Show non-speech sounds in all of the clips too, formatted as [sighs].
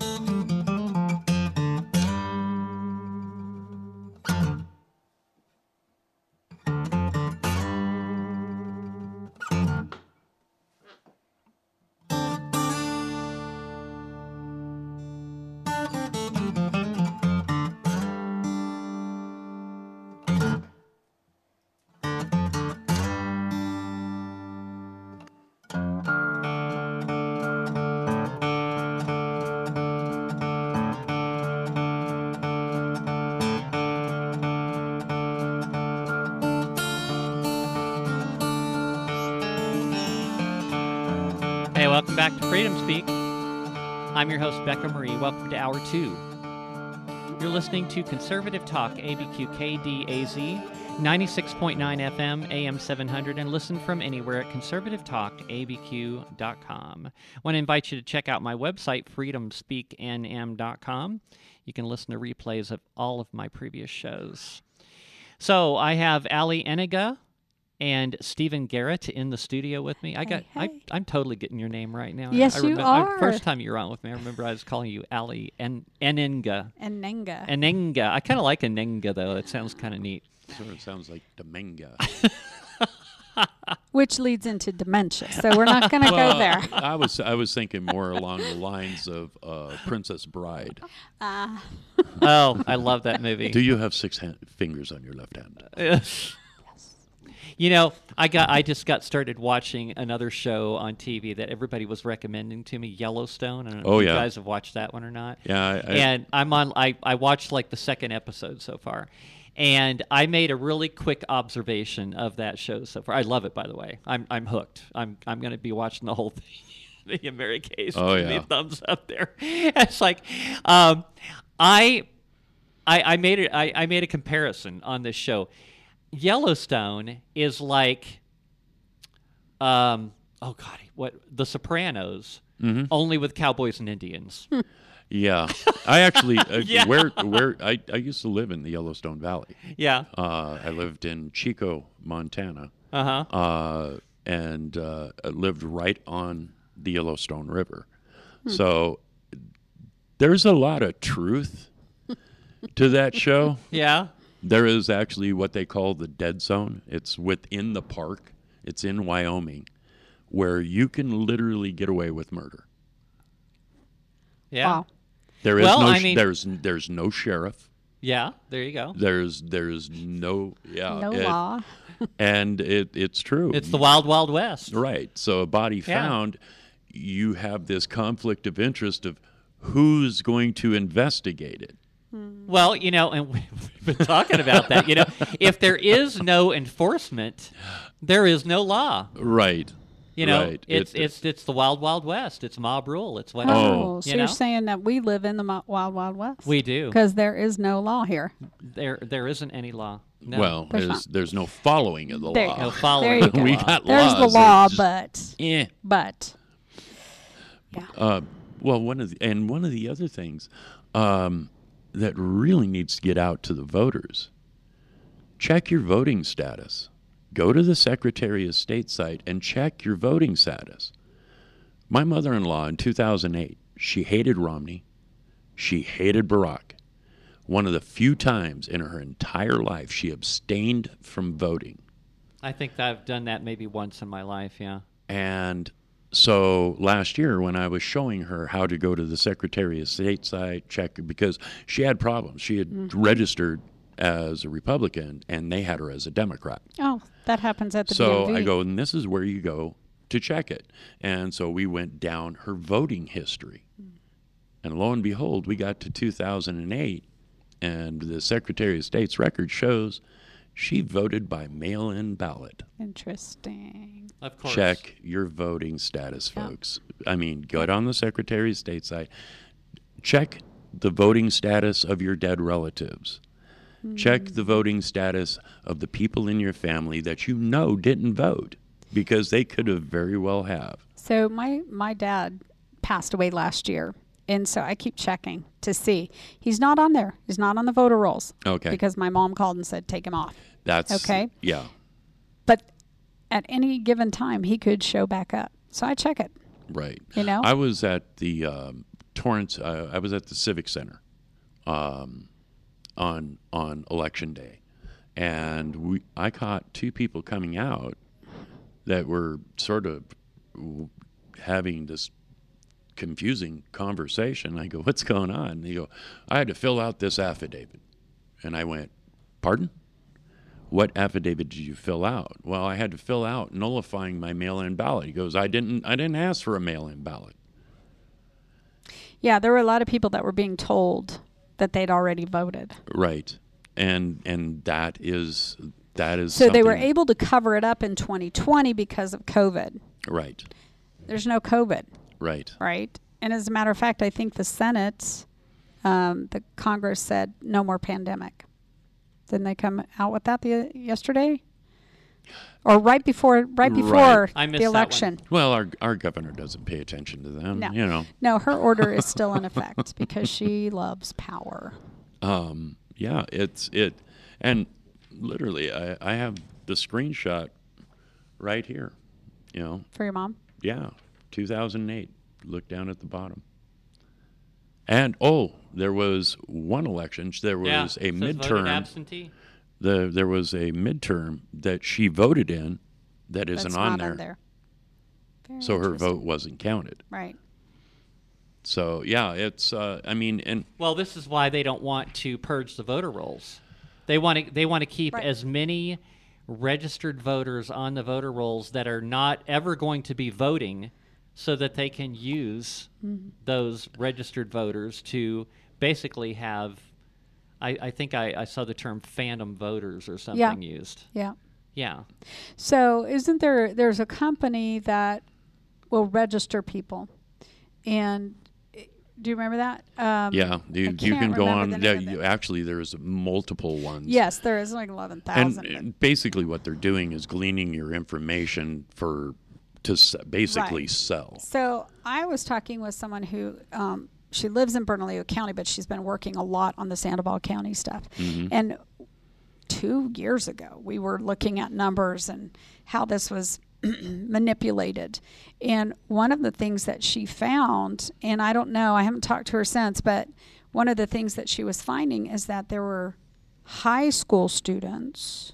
Hey, welcome back to Freedom Speak. I'm your host, Becca Marie. Welcome to Hour 2. You're listening to Conservative Talk, ABQKDAZ, 96.9 FM, AM 700, and listen from anywhere at conservativetalkabq.com. I want to invite you to check out my website, freedomspeaknm.com. You can listen to replays of all of my previous shows. So I have Ali Ennega and Stephen Garrett in the studio with me. I got Hey, I, hey. I'm totally getting your name right now. Yes, I you remem- I- are. first time you were on with me, I remember I was calling you Ali en- Eninga. and Nenga, Enenga. I kind of like Enenga though. It sounds kind of neat. Sort of sounds like Dominga. [laughs] which leads into dementia. So we're not going to go there. I was I was thinking more along the lines of uh, Princess Bride. Oh, I love that movie. Do you have six hand- fingers on your left hand? [laughs] You know, I got I just got started watching another show on TV that everybody was recommending to me, Yellowstone. I don't know Oh, if yeah. you guys have watched that one or not. Yeah, I, I, and I'm on. I I watched like the second episode so far, and I made a really quick observation of that show so far. I love it, by the way. I'm I'm hooked. I'm I'm going to be watching the whole [laughs] thing. the Kay's Oh, me yeah. a thumbs up there. [laughs] It's like, um, I. I, I made it. I, I made a comparison on this show. Yellowstone is like, um, oh god, what The Sopranos, Mm-hmm. only with cowboys and Indians. [laughs] yeah. I actually [laughs] uh, Yeah. where where I, I used to live in the Yellowstone Valley. yeah. Uh, I lived in Chico, Montana, Uh huh. uh, and uh, lived right on the Yellowstone River. So there's a lot of truth to that show. [laughs] Yeah. There is actually what they call the dead zone. It's within the park. It's in Wyoming, where you can literally get away with murder. Yeah. Wow. There is Well, no I mean- there's there's no sheriff. Yeah. There you go. There's there's no yeah No it- law. [laughs] and it it's true. It's the Wild Wild West. right. So a body Yeah. found, you have this conflict of interest of who's going to investigate it. Well, you know, and [laughs] we've been talking about that. You know, if there is no enforcement, there is no law. Right. You know, Right. it's It- it's it's the Wild Wild West. It's mob rule. It's whatever. Oh, so you you are saying that we live in the mo- wild, wild west? We do. because there is no law here. There there isn't any law. No. Well, There's there's there's no following of the There law. no There following. you go. we law. got laws. There's laws. the law, just- but eh. but Uh, well, one of the, and one of the other things um, that really needs to get out to the voters: check your voting status. Go to the Secretary of State site and check your voting status. My mother-in-law in 2008, she hated Romney, she hated Barack. One of the few times in her entire life she abstained from voting. I think I've done that maybe once in my life. Yeah. And so last year, when I was showing her how to go to the Secretary of State site, check because she had problems. She had mm. registered as a Republican, and they had her as a Democrat. oh, that happens at the so DMV. I go, and this is where you go to check it. And so we went down her voting history, mm. and lo and behold, we got to 2008, and the Secretary of State's record shows she voted by mail-in ballot. Interesting. Of course. Check your voting status, Yeah. folks. I mean, go on the Secretary of State site. Check the voting status of your dead relatives. Check the hmm. voting status of the people in your family that you know didn't vote because they could have very well have. So my my dad passed away last year, and so I keep checking to see he's not on there. He's not on the voter rolls. Okay. Because my mom called and said take him off. That's Okay. Yeah. But at any given time, he could show back up. So I check it. Right. You know? I was at the um, Torrance. Uh, I was at the Civic Center um, on on election day, and we I caught two people coming out that were sort of having this confusing conversation. I go, "What's going on?" And they go, "I had to fill out this affidavit," and I went, "Pardon?" What affidavit did you fill out? Well, I had to fill out nullifying my mail-in ballot. He goes, "I didn't. I didn't ask for a mail-in ballot." Yeah, there were a lot of people that were being told that they'd already voted. Right, and and that is that is So they were able to cover it up in 2020 because of COVID. right, There's no COVID, right. right? And as a matter of fact, I think the Senate, um, the Congress said no more pandemic. Didn't they come out with that the, yesterday? Or right before, right before I missed the that one. election? Well, our our governor doesn't pay attention to them. No. You know, No, her order is [laughs] still in effect because she loves power. um, yeah, it's it, and literally, I I have the screenshot right here. You know, For your mom? yeah, 2008. Look down at the bottom. And oh, there was one election. There was yeah, a says midterm. absentee. The there was a midterm that she voted in that isn't That's on not there. on there. Very So her vote wasn't counted. Right. So yeah, it's. Uh, I mean, and Well, this is why they don't want to purge the voter rolls. They want to they want to keep Right. as many registered voters on the voter rolls that are not ever going to be voting so that they can use Mm-hmm. those registered voters to basically have I, I think I, I saw the term phantom voters or something used. Yeah. Yeah. So isn't there there's a company that will register people, and do you remember that? Um, yeah, you, you can't go on. the Yeah, you, actually, there's multiple ones. Yes, there is like eleven thousand. and basically what they're doing is gleaning your information for to basically Right. sell. So I was talking with someone who um, she lives in Bernalillo County, but she's been working a lot on the Sandoval County stuff. Mm-hmm. And two years ago, we were looking at numbers and how this was [clears throat] manipulated. And one of the things that she found, and I don't know, I haven't talked to her since, but one of the things that she was finding is that there were high school students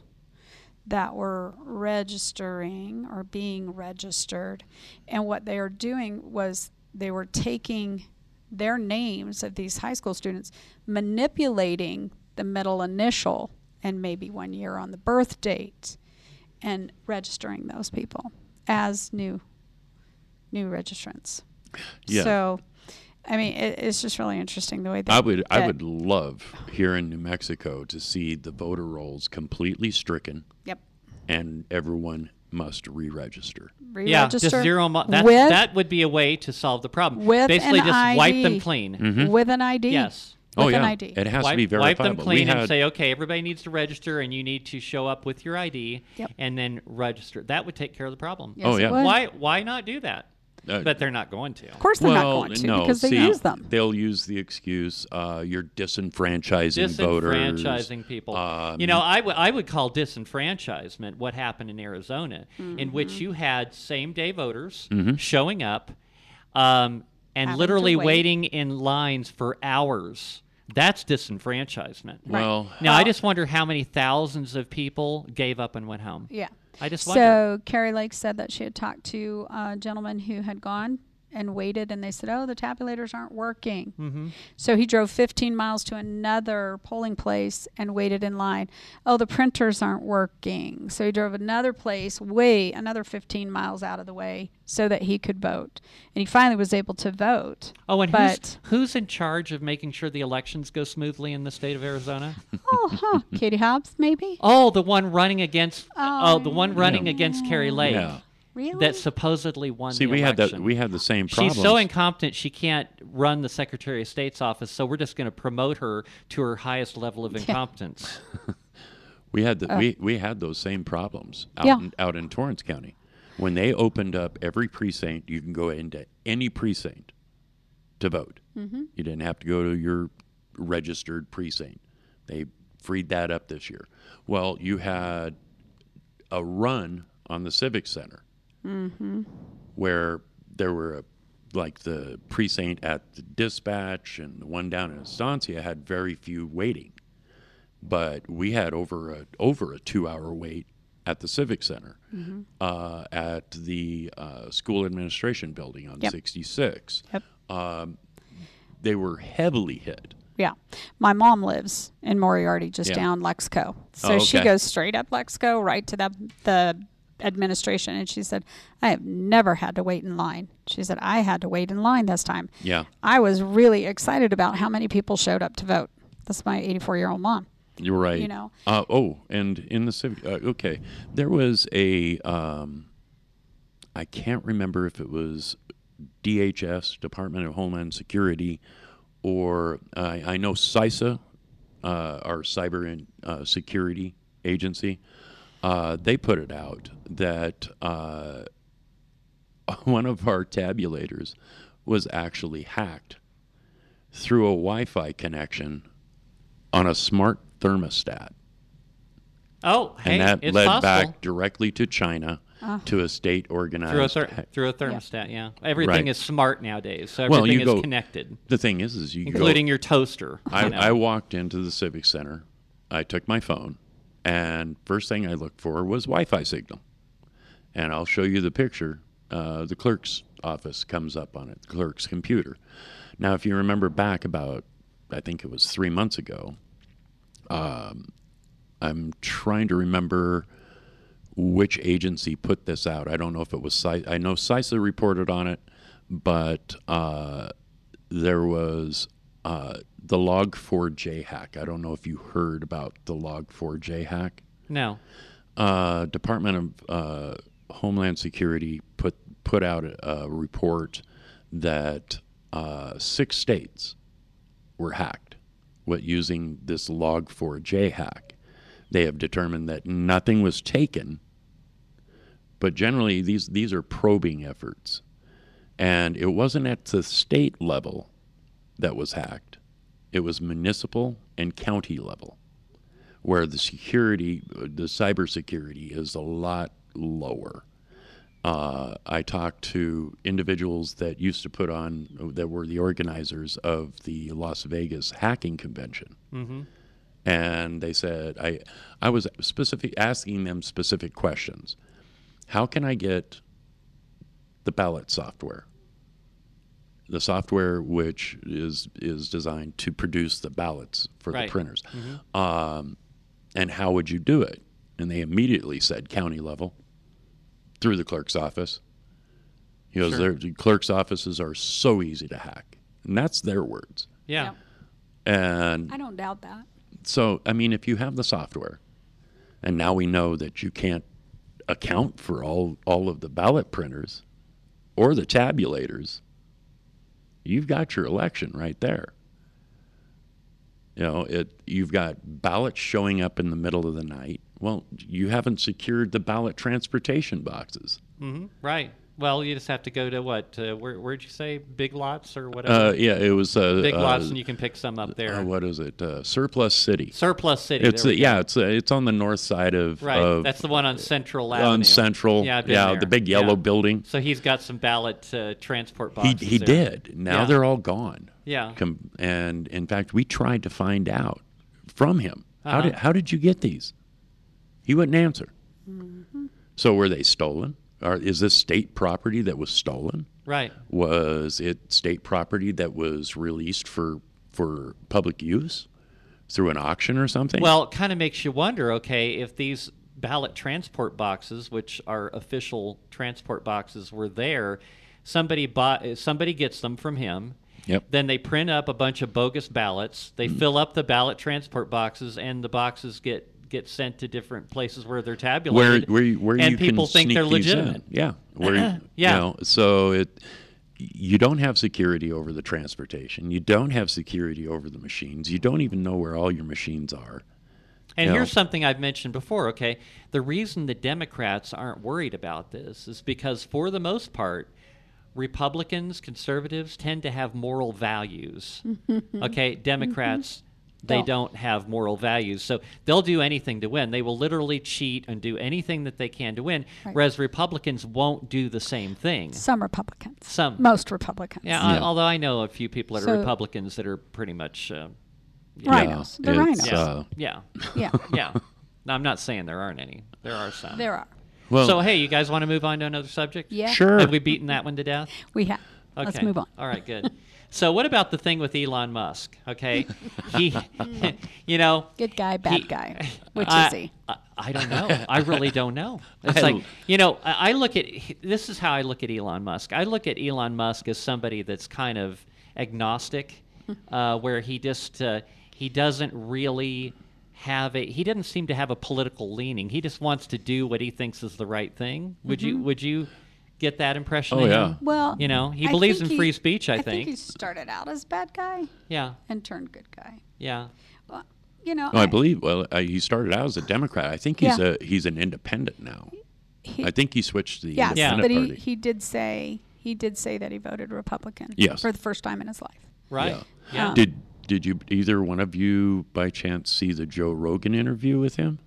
that were registering or being registered. And what they were doing was they were taking their names of these high school students, manipulating the middle initial and maybe one year on the birth date, and registering those people as new new registrants. Yeah. So, I mean, it, it's just really interesting the way that I would I would love here in New Mexico to see the voter rolls completely stricken Yep. and everyone must re-register. re-register Yeah, just zero. Mo- that, with, that would be a way to solve the problem. with Basically, an just wipe them ID. clean. Mm-hmm. with an ID. Yes. oh yeah, an ID. it has wipe, to be very. wipe them clean we and had, say, okay, everybody needs to register, and you need to show up with your ID, Yep. and then register. That would take care of the problem. Yes, Oh, yeah. Why? Why not do that? Uh, but they're not going to. Of course, they're well, not going to no, because they see, use them. They'll use the excuse uh, you're disenfranchising, voters. Disenfranchising people. Um, you know, I would I would call disenfranchisement what happened in Arizona, in which Mm-hmm. you had same day voters Mm-hmm. showing up, um, and Having literally wait. waiting in lines for hours. That's disenfranchisement. Well, Now I just wonder how many thousands of people gave up and went home. Yeah. I just wonder. So Kari Lake said that she had talked to a gentleman who had gone and waited, and they said, "Oh, the tabulators aren't working." Mm-hmm. So he drove 15 miles to another polling place and waited in line. Oh, the printers aren't working. So he drove another place, way another 15 miles out of the way, so that he could vote. And he finally was able to vote. Oh, and But- who's, who's in charge of making sure the elections go smoothly in the state of Arizona? oh, huh. [laughs] Katie Hobbs, maybe? oh, the one running against oh, Oh, the one running against Kari Lake yeah. Really? that supposedly won See, the we had that. We had the same problem. She's so incompetent she can't run the Secretary of State's office, so we're just going to promote her to her highest level of incompetence. [laughs] We had the, we we had those same problems out Yeah. in, out in Torrance County when they opened up every precinct. You can go into any precinct to vote. Mm-hmm. You didn't have to go to your registered precinct. They freed that up this year. Well, you had a run on the Civic Center Mm-hmm. where there were a like the precinct at the dispatch and the one down in Estancia had very few waiting, but we had over a over a two hour wait at the Civic Center, uh, at the uh, school administration building on Yep. 66. Yep. They were heavily hit. Yeah. My mom lives in Moriarty, just Yeah. down Lexco. So Oh, she goes straight up Lexco, right to the, the administration. And she said, I have never had to wait in line. She said, I had to wait in line this time. Yeah. I was really excited about how many people showed up to vote. That's my 84 year old mom. You're right. You know. Uh, oh, and in the civic, uh, okay, there was a. Um, I can't remember if it was DHS, Department of Homeland Security, or I I know CISA, uh, our cyber and, uh, security agency. Uh, they put it out that uh, [laughs] one of our tabulators was actually hacked through a Wi-Fi connection on a smart thermostat, Oh, hey, and that it's led possible. back directly to China Ah. to a state organized. through a ther- through a thermostat. Yeah, everything Right. is smart nowadays, so everything Well, everything you is go- connected, the thing is, is you including go, your toaster. I, you know. I walked into the Civic Center. I took my phone, and first thing I looked for was Wi-Fi signal. And I'll show you the picture. Uh, the clerk's office comes up on it, the clerk's computer. Now, if you remember back about, I think it was three months ago, um, I'm trying to remember which agency put this out. I don't know if it was Cy- I know CISA reported on it, but uh, there was uh, the Log4j hack. I don't know if you heard about the Log4j hack. no. Uh, Department of uh, Homeland Security put put out a, a report that uh, six states were hacked with using this Log4j hack. They have determined that nothing was taken, but generally these these are probing efforts, and it wasn't at the state level that was hacked; it was municipal and county level where the security, the cybersecurity is a lot lower. Uh, I talked to individuals that used to put on, that were the organizers of the Las Vegas hacking convention. Mm-hmm. And they said, I, I was specific, asking them specific questions. How can I get the ballot software? The software which is, is designed to produce the ballots for Right. the printers. Um, and how would you do it? And they immediately said county level through the clerk's office. He goes, Sure. their the clerk's offices are so easy to hack. And that's their words. Yeah. And I don't doubt that. so, I mean, if you have the software, and now we know that you can't account for all, all of the ballot printers or the tabulators, you've got your election right there. You know, it, you've got ballots showing up in the middle of the night. Well, you haven't secured the ballot transportation boxes. Mm-hmm. Right. Well, you just have to go to what? Uh, where, where'd you say? Big lots or whatever? Uh, yeah, it was uh, Big uh, lots, and you can pick some up there. uh, what is it? Uh, Surplus City. Surplus City. It's there uh, we go. yeah, it's uh, it's on the north side of Right. of That's the one on Central Avenue. on Central. Yeah, I've been yeah, there. the big yellow Yeah. building. So he's got some ballot uh, transport He boxes. he there. did. Now Yeah. they're all gone. Yeah. Com- and in fact, we tried to find out from him how Uh-huh. did how did you get these? He wouldn't answer. Mm-hmm. So were they stolen? Or is this state property that was stolen? Right. Was it state property that was released for for public use through an auction or something? Well, it kind of makes you wonder. Okay, if these ballot transport boxes, which are official transport boxes, were there, somebody bought. Somebody gets them from him. Yep. Then they print up a bunch of bogus ballots. They Mm. fill up the ballot transport boxes, and the boxes get get sent to different places where they're where tabulated. where you- where and you people can think sneak they're these in. legitimate. Yeah, where [clears throat] Yeah. you know, so it you don't have security over the transportation. You don't have security over the machines. You don't even know where all your machines are. And Yeah. here's something I've mentioned before, okay? The reason the Democrats aren't worried about this is because, for the most part, Republicans, conservatives tend to have moral values. [laughs] okay, Democrats, They Don't. don't have moral values. So they'll do anything to win. They will literally cheat and do anything that they can to win. Right. Whereas Republicans won't do the same thing. Some Republicans. Some. Most Republicans. Yeah, I- although I know a few people that So- are Republicans that are pretty much. Uh, Rhinos. They're it's, rhinos. uh, yeah. [laughs] Yeah. [laughs] Yeah. No, I'm not saying there aren't any. There are some. there are. well, so, hey, you guys want to move on to another subject? Yeah. sure. Have we beaten that one to death? We have. Okay. Let's move on. All right, good. [laughs] So, what about the thing with Elon Musk? Okay, he, [laughs] [laughs] you know, Good guy, bad he- guy. [laughs] Which I, is he? I, I don't know. I really don't know. It's I like you know, I, I look at this is how I look at Elon Musk. I look at Elon Musk as somebody that's kind of agnostic, uh, where he just uh, he doesn't really have a he doesn't seem to have a political leaning. He just wants to do what he thinks is the right thing. Would you would you get that impression? Oh, of yeah. him? Well, You know, he I believes think in free speech, I think. I think. Think. he started out as a bad guy Yeah, and turned good guy. yeah. Well, you know, Oh, I believe. Well, uh, he started out as a Democrat. I think he's Yeah. a he's an independent now. he, I think he switched to the yes, Yeah. but he, party. he did say he did say that he voted Republican. Yes. for the first time in his life. Right. Yeah. Yeah. Um, Did did you either one of you by chance see the Joe Rogan interview with him?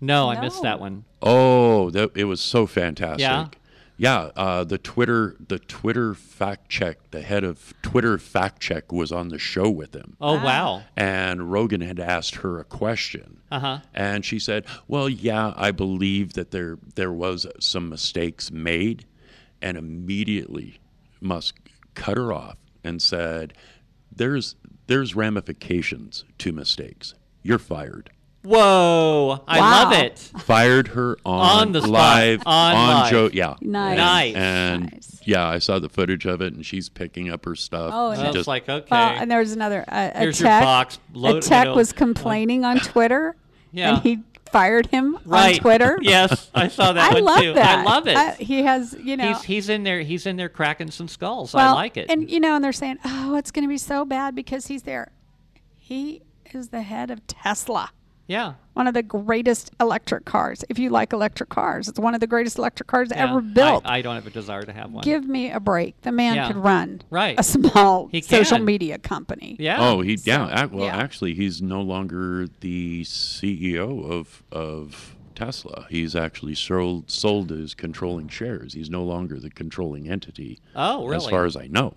no, I missed that one. Oh, that it was so fantastic. Yeah? Yeah, uh, the Twitter the Twitter fact check, the head of Twitter fact check was on the show with him. Oh Wow. And Rogan had asked her a question. Uh huh. And she said, "Well, yeah, I believe that there there was some mistakes made." And immediately Musk cut her off and said, "There's there's ramifications to mistakes. You're fired." Whoa! I Wow. love it. Fired her on, On the spot. live On live. Joe. Yeah, Nice. Nice. And Nice. yeah, I saw the footage of it, and she's picking up her stuff. Oh, and I was just- like, okay. Well, and there was another uh, a Here's your tech. box, load- a you know, was complaining on [laughs] Twitter, Yeah. and he fired him right. on Twitter. [laughs] yes, I saw that I one love too. that. I love it. I- he has, you know, he's he's in there. He's in there cracking some skulls. I like it. And you know, and they're saying, "Oh, it's going to be so bad because he's there." He is the head of Tesla, yeah. one of the greatest electric cars. If you like electric cars, it's one of the greatest electric cars yeah. ever built. I, I don't have a desire to have one. Give me a break. The man Yeah. could run Right. a small He social media company. yeah. Oh, he yeah. ac- well, yeah. actually, he's no longer the CEO of of Tesla. He's actually sold sold his controlling shares. He's no longer the controlling entity, Oh, really? as far as I know.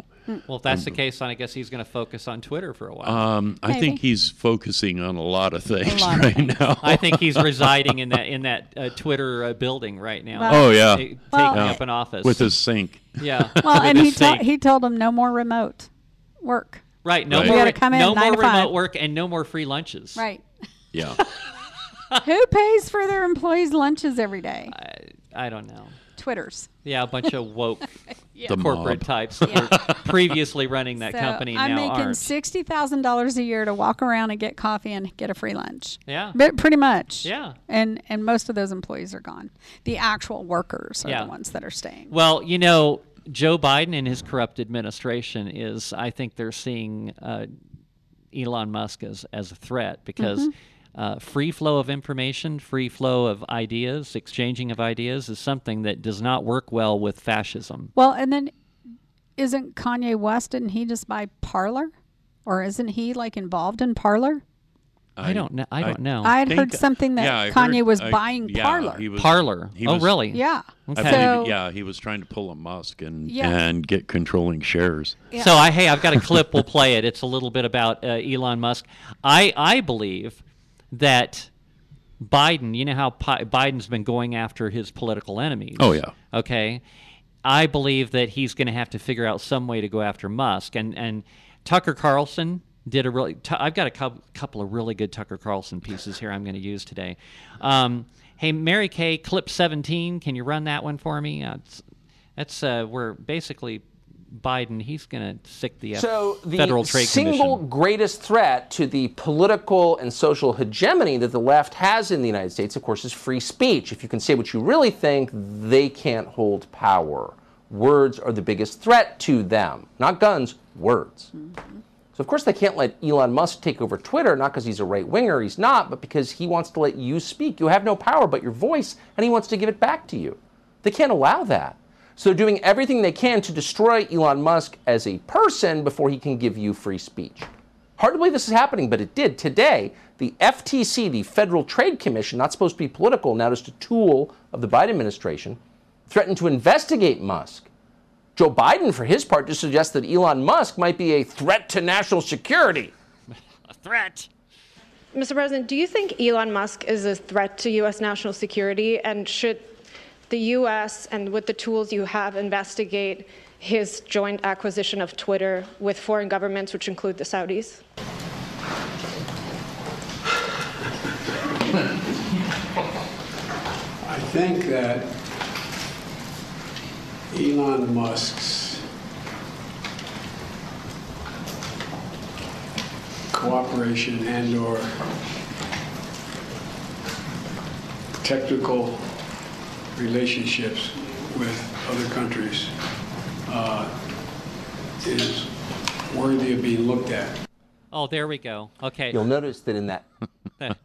Well, if that's the case, then I guess he's going to focus on Twitter for a while. Um, I Maybe. think he's focusing on a lot of things lot of right things. now. I think he's [laughs] residing in that in that uh, Twitter uh, building right now. Well- Oh, yeah. Ta- taking Well- up an office with his sink. Yeah. [laughs] Well, and he told he told him no more remote work. right. No Right. more. You come in no nine more to five. remote work and no more free lunches. Right. Yeah. [laughs] Who pays for their employees' lunches every day? I, I don't know. Twitters. Yeah, a bunch of woke [laughs] The corporate mob. types [laughs] that were previously running that so company I'm now making aren't. sixty thousand dollars a year to walk around and get coffee and get a free lunch. Yeah. But pretty much. Yeah. And and most of those employees are gone. The actual workers are Yeah. the ones that are staying. Well, you know, Joe Biden and his corrupt administration is, I think they're seeing uh, Elon Musk as, as a threat because Mm-hmm. Uh, free flow of information, free flow of ideas, exchanging of ideas is something that does not work well with fascism. Well, and then isn't Kanye West didn't he just buy Parler? Or isn't he like involved in Parler? I, don't know. I don't know. I had heard something that yeah, Kanye heard- was I- buying yeah, Parler. he was- Parler. he oh, really? yeah. I Okay. believe, So- yeah, he was trying to pull a Musk and Yeah. and get controlling shares. Yeah. So I hey, I've got a clip. We'll play it. It's a little bit about uh, Elon Musk. I I believe that Biden. You know how Pi- Biden's been going after his political enemies. Oh, yeah. Okay. I believe that he's going to have to figure out some way to go after Musk and and Tucker Carlson did a really. i I've got a cou- couple of really good Tucker Carlson pieces here. I'm going to use today. Um, hey, Mary Kay, clip 17. Can you run that one for me? Uh, it's, that's uh, where basically Biden he's going to sic the uh, So the Federal Trade single Commission. greatest threat to the political and social hegemony that the left has in the United States, of course, is free speech. If you can say what you really think, they can't hold power. Words are the biggest threat to them, not guns, words. So of course they can't let Elon Musk take over Twitter, not because he's a right winger, he's not, but because he wants to let you speak. You have no power but your voice, and he wants to give it back to you. They can't allow that. So they're doing everything they can to destroy Elon Musk as a person before he can give you free speech. Hard to believe this is happening, but it did. Today, the FTC, the Federal Trade Commission, not supposed to be political, now just a tool of the Biden administration, threatened to investigate Musk. Joe Biden, for his part, just suggests that Elon Musk might be a threat to national security. A threat. Mr. President, do you think Elon Musk is a threat to U.S. national security? And should the U.S. and with the tools you have investigate his joint acquisition of Twitter with foreign governments, which include the Saudis? I think that Elon Musk's cooperation and/or technical relationships with other countries uh, is worthy of being looked at. Oh, there we go. Okay. You'll notice that in that [laughs]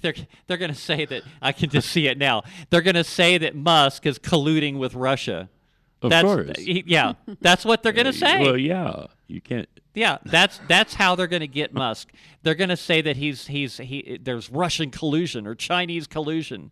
they're they're going to say that I can just see it now. They're going to say that Musk is colluding with Russia. Of that's, course. he- yeah, that's what they're going [laughs] to say. Well, yeah, you can't. Yeah, that's that's how they're going to get Musk. They're going to say that he's he's he there's Russian collusion or Chinese collusion.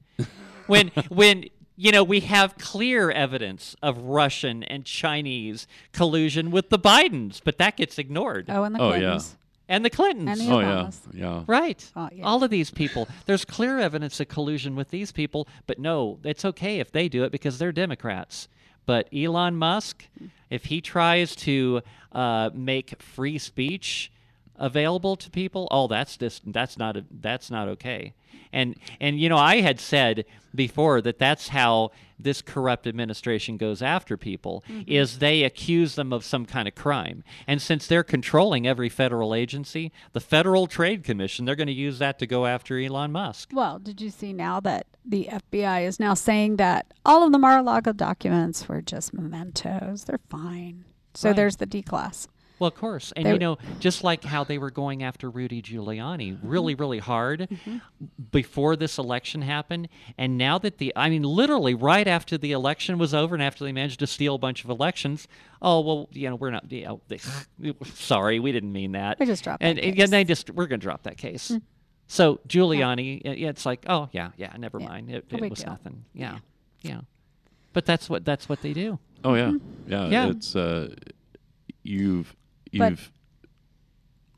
When when you know we have clear evidence of Russian and Chinese collusion with the Bidens, but that gets ignored. Oh, and the Oh, yeah. Clintons. And the Clintons. And the Oh yeah, yeah. Right. Oh, yeah. All of these people. There's clear evidence of collusion with these people, but no, it's okay if they do it because they're Democrats. But Elon Musk, if he tries to uh, make free speech available to people, oh, that's just that's not a, that's not okay. And and you know, I had said before that that's how this corrupt administration goes after people mm-hmm. is they accuse them of some kind of crime. And since they're controlling every federal agency, the Federal Trade Commission, they're going to use that to go after Elon Musk. Well, did you see now that the FBI is now saying that all of the Mar-a-Lago documents were just mementos? They're fine. So Right. there's the D class. Well, of course. And They- you know, just like how they were going after Rudy Giuliani really, really hard Mm-hmm. before this election happened. And now that the, I mean, literally right after the election was over and after they managed to steal a bunch of elections, oh, well, you know, we're not, you know, they, [sighs] sorry, we didn't mean that. We just dropped and, that and case. they just, we're going to drop that case. So Giuliani, yeah, it's like, oh, yeah, yeah, never Yeah, mind. It, it was deal. nothing. Yeah, yeah. But that's what, that's what they do. Oh yeah, yeah. Yeah. It's uh, you've But- you've.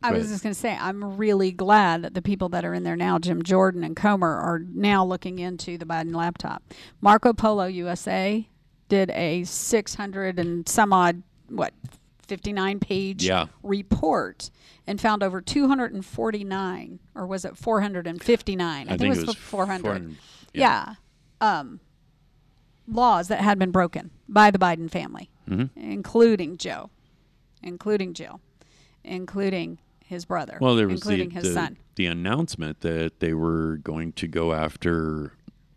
I was just going to say, I'm really glad that the people that are in there now, Jim Jordan and Comer, are now looking into the Biden laptop. Marco Polo USA did a 600 and some odd, what, 59 page Yeah. report and found over 249, or was it 459? I, think, it was, 400. 400, Yeah. Um, laws that had been broken by the Biden family, Mm-hmm. including Joe, including Jill, including his brother, Well, there was including the, his the, son. the announcement that they were going to go after.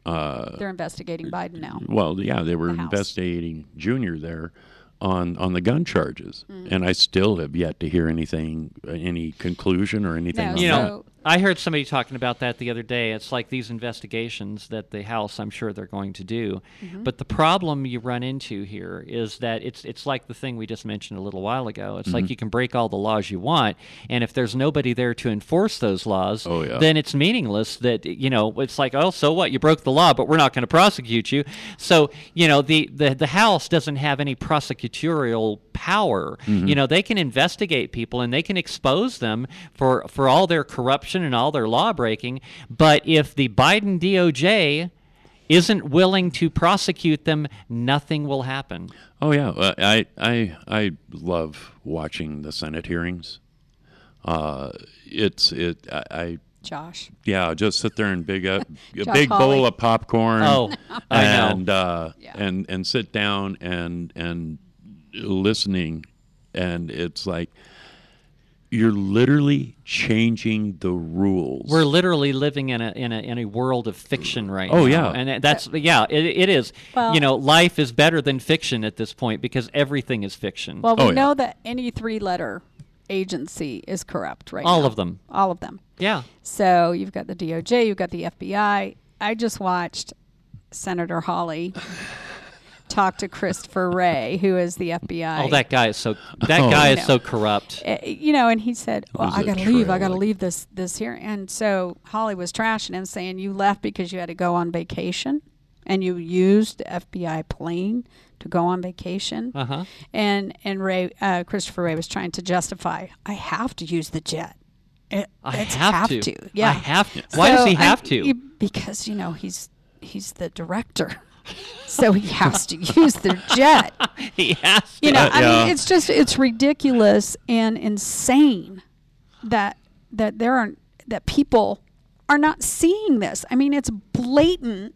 Uh, They're investigating Biden now. well, yeah, they were The investigating Junior there on on the gun charges, Mm. and I still have yet to hear anything, uh, any conclusion or anything. No, on You that. know, I heard somebody talking about that the other day. It's like these investigations that the House, I'm sure they're going to do. Mm-hmm. But the problem you run into here is that it's it's like the thing we just mentioned a little while ago. It's Mm-hmm. like you can break all the laws you want, and if there's nobody there to enforce those laws, Oh, yeah. then it's meaningless. That you know, it's like, oh, so what? You broke the law, but we're not going to prosecute you. So you know, the the the House doesn't have any prosecutorial power. Mm-hmm. You know, they can investigate people and they can expose them for for all their corruption and all their law breaking. But if the Biden DOJ isn't willing to prosecute them, nothing will happen. Oh yeah, uh, I I I love watching the Senate hearings. Uh, it's it I, I Josh. yeah just sit there and big up [laughs] a big Hawley. bowl of popcorn. Oh, [laughs] I know. and uh, Yeah. and and sit down and and listening, and it's like you're literally changing the rules. We're literally living in a in a in a world of fiction right Oh, now. yeah. and that's yeah, it, it is. Well- you know, life is better than fiction at this point because everything is fiction. Well, we Oh, yeah. know that any three letter agency is corrupt right all now. of them. All of them. Yeah. So you've got the DOJ, you've got the FBI. I just watched Senator Hawley talk to Christopher Wray, who is the FBI. Oh, that guy is so that Oh. guy is so corrupt. Uh, you know, and he said, "Well, was I a got to leave. I got to leave this this here." And so Hawley was trashing him, saying, "You left because you had to go on vacation, and you used the FBI plane to go on vacation." Uh huh. And and Wray, uh, Christopher Wray, was trying to justify, "I have to use the jet. It, I it's have, to. Yeah, I have to. Why does he have I'm- to? you- because you know he's he's the director, so he has to use the jet. [laughs] he has to. You know, Uh, I yeah. mean, it's just it's ridiculous and insane that that there aren't that people are not seeing this. I mean, it's blatant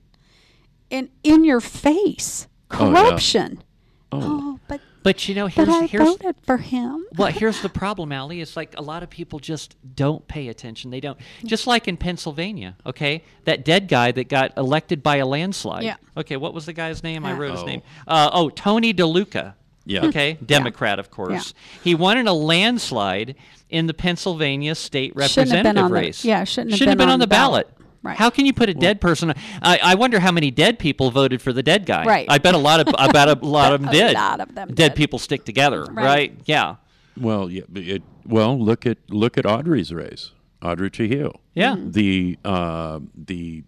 and in your face Oh, yeah. corruption. Oh, but but you know, but here's I here's voted for him. well, here's the problem, Allie. It's like a lot of people just don't pay attention. They don't. Just like in Pennsylvania, okay? That dead guy that got elected by a landslide. Yeah. Okay, what was the guy's name? I wrote his Oh. name. Uh, oh, Tony DeLuca. Yeah. Okay, [laughs] Democrat, of course. Yeah. He won in a landslide in the Pennsylvania state representative race. Yeah, Shouldn't have been on the- yeah, shouldn't have been on, on the the ballot. ballot. Right. How can you put a dead person? I, I wonder how many dead people voted for the dead guy. Right. I bet a lot of I bet a [laughs] lot of them A did. lot of them dead did. people stick together, right? Right. Yeah. Well, yeah. It, well, look at look at Audrey's race. Audrey Chihil. Yeah. Mm-hmm. The uh, the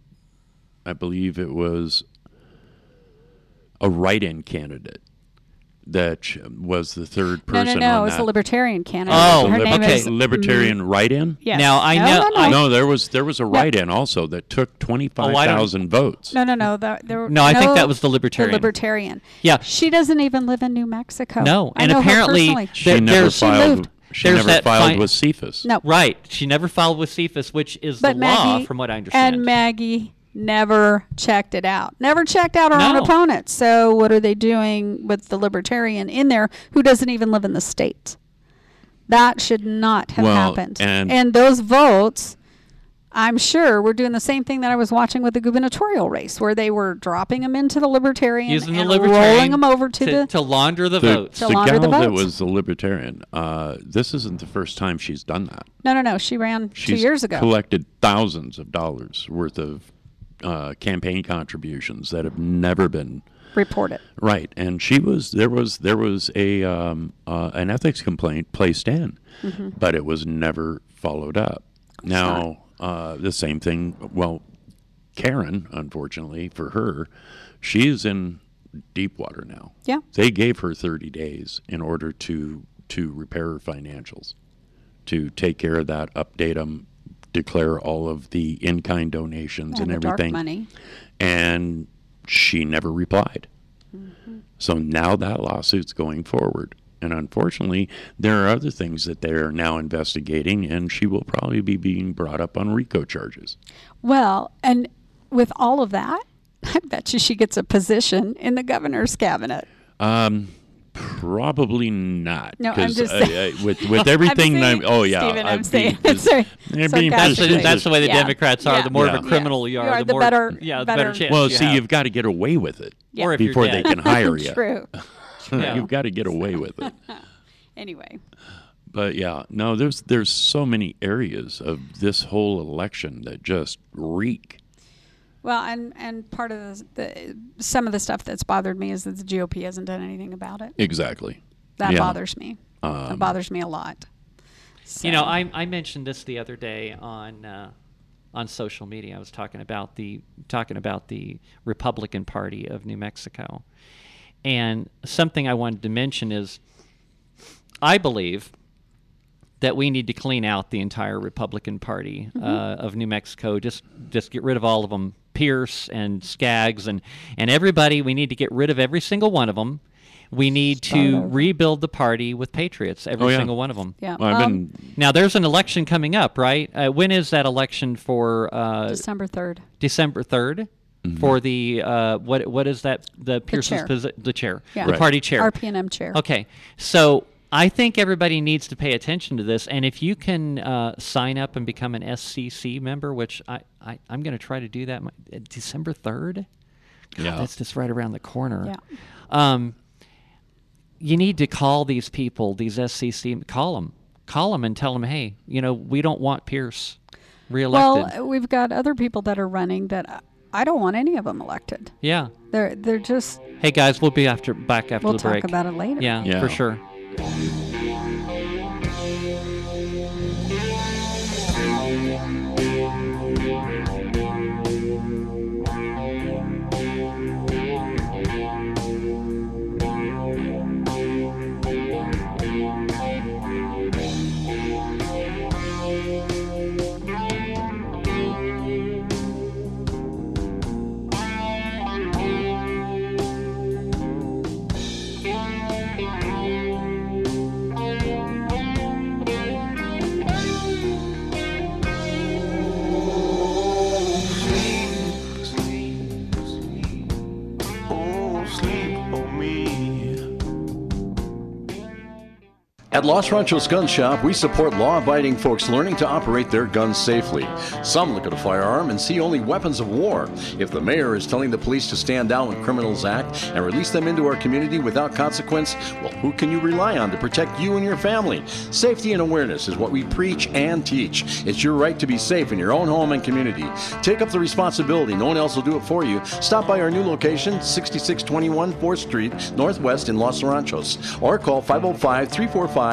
I believe it was a write-in candidate that sh- was the third person no, no. on It was that. the Libertarian candidate. Oh, her lib- name okay. is Libertarian write-in. Yes. Now, I no, know- No, no, I- No, there was there was a write-in also that took oh, twenty five thousand votes. no, no, no. The, there, No, I think that was the The Libertarian. libertarian. Yeah. She doesn't even live in New Mexico. No, I and know her apparently personally. She There- never She filed. She There's never filed fine- with CFIS. No. Right. She never filed with CFIS, which is But the law, from what I understand. And Maggie never checked it out. Never checked out her own No. opponent. So what are they doing with the libertarian in there who doesn't even live in the state? That should not have Well, happened. and- those votes, I'm sure, were doing the same thing that I was watching with the gubernatorial race, where they were dropping them into the libertarian Using the and libertarian rolling them over to, to, the. to launder the, the, votes. To the launder gal the that votes. was the libertarian. Uh, this isn't the first time she's done that. no, no, no. She ran two years ago. collected thousands of dollars worth of uh, campaign contributions that have never been Reported. right. And she was there was there was a um, uh, an ethics complaint placed in, Mm-hmm. but it was never followed up. Now uh, the same thing. Well, Karen, unfortunately for her, she's in deep water now. Yeah. They gave her 30 days in order to to repair her financials, to take care of that, update them, declare all of the in-kind donations and, everything. money. And she never replied. So now that lawsuit's going forward. And unfortunately, there are other things that they're now investigating, and she will probably be being brought up on RICO charges. Well, and with all of that, [laughs] I bet you she gets a position in the governor's cabinet. Um, probably not. No, I'm 'cause, just uh, saying- uh, with [laughs] with everything. I'm I'm, oh yeah, Stephen, I'm [laughs] I'd saying, be, sorry, they're being that's, the, that's the way the Yeah. Democrats are. Yeah. The more of a criminal you You are, are the, the more better- yeah, the better- better chance. Well, you see, have. you've got to get away with it Yeah. Or if you're before they can [laughs] hire you. True. You've got to get away with it. Anyway, But yeah, no, there's there's so many areas of this whole election that just reek. Well, and and part of the, the some of the stuff that's bothered me is that the GOP hasn't done anything about it. Exactly. That Yeah. bothers me. that bothers me a lot. You know, I, I mentioned this the other day on uh, on social media. I was talking about the talking about the Republican Party of New Mexico, and something I wanted to mention is, I believe that we need to clean out the entire Republican Party uh, of New Mexico. Just just get rid of all of them, Pearce and Skaggs and and everybody. We need to get rid of every single one of them. We need to over. rebuild the party with patriots, every Oh, yeah. single one of them. yeah, Well, I've um, been Now there's an election coming up, right? Uh, when is that election for? Uh, December third. December 3rd Mm-hmm. for the uh, what? What is that? The Pearson's chair. posi- the chair, Yeah. the Right. party chair. RPNM chair. Okay, so I think everybody needs to pay attention to this, and if you can uh, sign up and become an SCC member, which I, I I'm going to try to do that my, uh, December 3rd. God, Yeah. that's just right around the corner. Yeah. Um, you need to call these people, these SCC, call them, call them, and tell them, hey, you know, we don't want Pearce reelected. Well, we've got other people that are running that I don't want any of them elected. Yeah. They're they're just. Hey guys, we'll be after back after We'll the talk about it later. Yeah, Yeah. for sure. Yeah. At Los Ranchos Gun Shop, we support law abiding folks learning to operate their guns safely. Some look at a firearm and see only weapons of war. If the mayor is telling the police to stand down when criminals act and release them into our community without consequence, well, who can you rely on to protect you and your family? Safety and awareness is what we preach and teach. It's your right to be safe in your own home and community. Take up the responsibility. No one else will do it for you. Stop by our new location, 6621 4th Street, Northwest in Los Ranchos, or call 505 345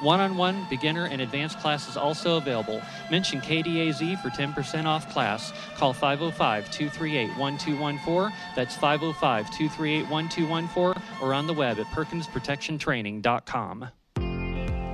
One on one, beginner, and advanced classes also available. Mention KDAZ for 10% off class. Call 505 238 1214. That's 505 238 1214 or on the web at perkinsprotectiontraining.com.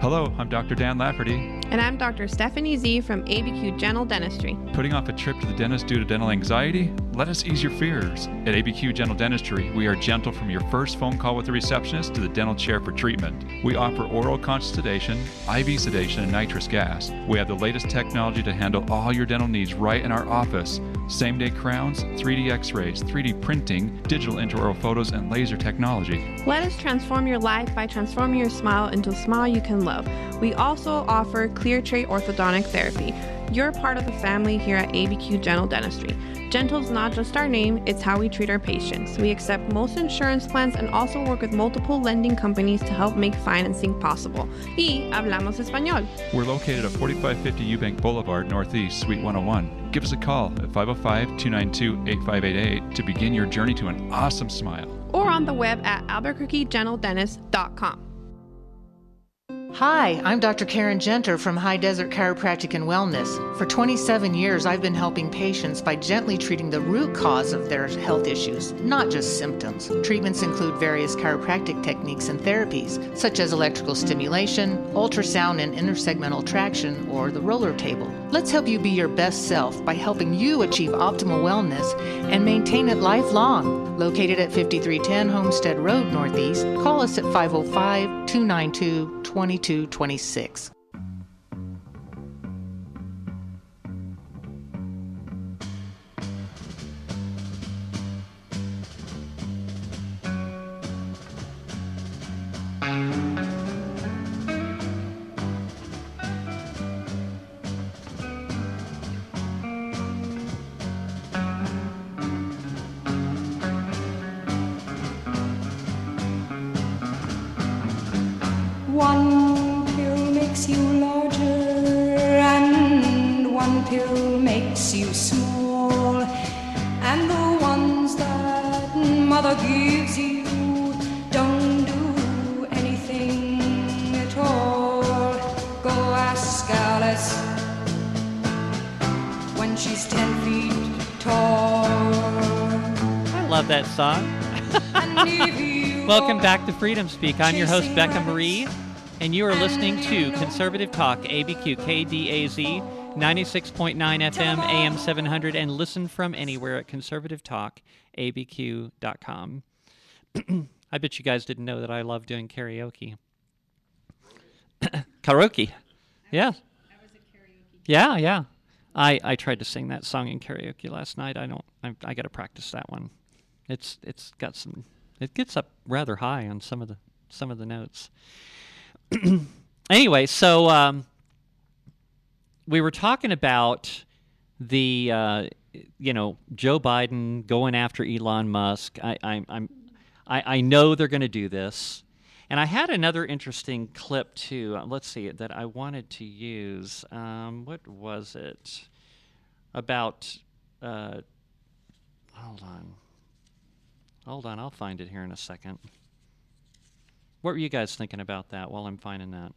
Hello, I'm Dr. Dan Lafferty. And I'm Dr. Stephanie Z from ABQ Gentle Dentistry. Putting off a trip to the dentist due to dental anxiety? Let us ease your fears. At ABQ Gentle Dentistry, we are gentle from your first phone call with the receptionist to the dental chair for treatment. We offer oral conscious sedation, IV sedation, and nitrous gas. We have the latest technology to handle all your dental needs right in our office. Same day crowns, 3D x rays, 3D printing, digital intraoral photos, and laser technology. Let us transform your life by transforming your smile into a smile you can love. We also offer clear tray orthodontic therapy. You're part of the family here at ABQ Gentle Dentistry. Gentle's not just our name, it's how we treat our patients. We accept most insurance plans and also work with multiple lending companies to help make financing possible. Y hablamos español. We're located at 4550 Eubank Boulevard, Northeast, Suite 101. Give us a call at 505 292 8588 to begin your journey to an awesome smile. Or on the web at albuquerquegentlendentist.com. Hi, I'm Dr. Karen Genter from High Desert Chiropractic and Wellness. For 27 years, I've been helping patients by gently treating the root cause of their health issues, not just symptoms. Treatments include various chiropractic techniques and therapies, such as electrical stimulation, ultrasound and intersegmental traction, or the roller table. Let's help you be your best self by helping you achieve optimal wellness and maintain it lifelong. Located at 5310 Homestead Road Northeast, call us at 505 292 2226. One love that song. And if you [laughs] Welcome back to Freedom Speak. I'm your host, Becca Marie, and you are listening to Conservative Talk, ABQ KDAZ, 96.9 FM, AM 700, and listen from anywhere at conservativetalkabq.com. [clears throat] I bet you guys didn't know that I love doing karaoke. [coughs] karaoke. Yeah. Yeah, yeah. I, I tried to sing that song in karaoke last night. I don't. I, I got to practice that one. It's it's got some. It gets up rather high on some of the some of the notes. [clears throat] anyway, so um, we were talking about the uh, you know Joe Biden going after Elon Musk. I, I'm I, I know they're going to do this, and I had another interesting clip too. Uh, let's see that I wanted to use. Um, what was it about? Uh, hold on, hold on. I'll find it here in a second. What were you guys thinking about that while I'm finding that?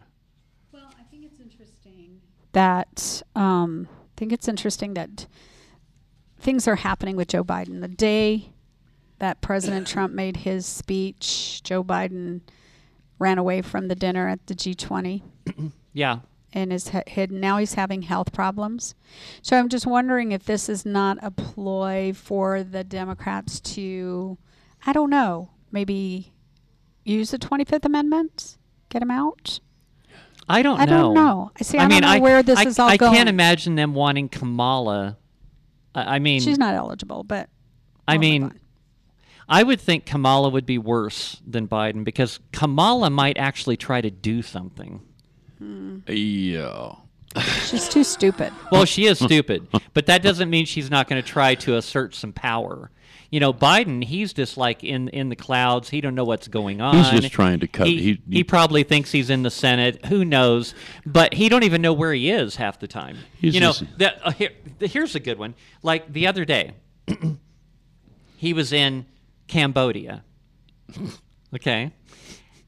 Well, I think it's interesting that um, I think it's interesting that things are happening with Joe Biden. The day that President [coughs] Trump made his speech, Joe Biden ran away from the dinner at the G20 [coughs] Yeah, and is h- hidden. Now he's having health problems. So I'm just wondering if this is not a ploy for the Democrats to, I don't know, maybe use the 25th Amendment, get him out. I don't I know. don't know. I see. I, mean, don't know I, where this I, is all I going. can't imagine them wanting Kamala. I I mean, She's not eligible, but I mean. I would think Kamala would be worse than Biden because Kamala might actually try to do something. Hmm. Yeah. she's too stupid. Well, she is stupid, but that doesn't mean she's not going to try to assert some power. You know, Biden, he's just like in in the clouds. He don't know what's going on. He's just trying to cut- He, he- he probably thinks he's in the Senate. Who knows? But he don't even know where he is half the time. You know, that, uh, here, here's a good one. Like the other day, [clears throat] he was in Cambodia. [clears throat] Okay.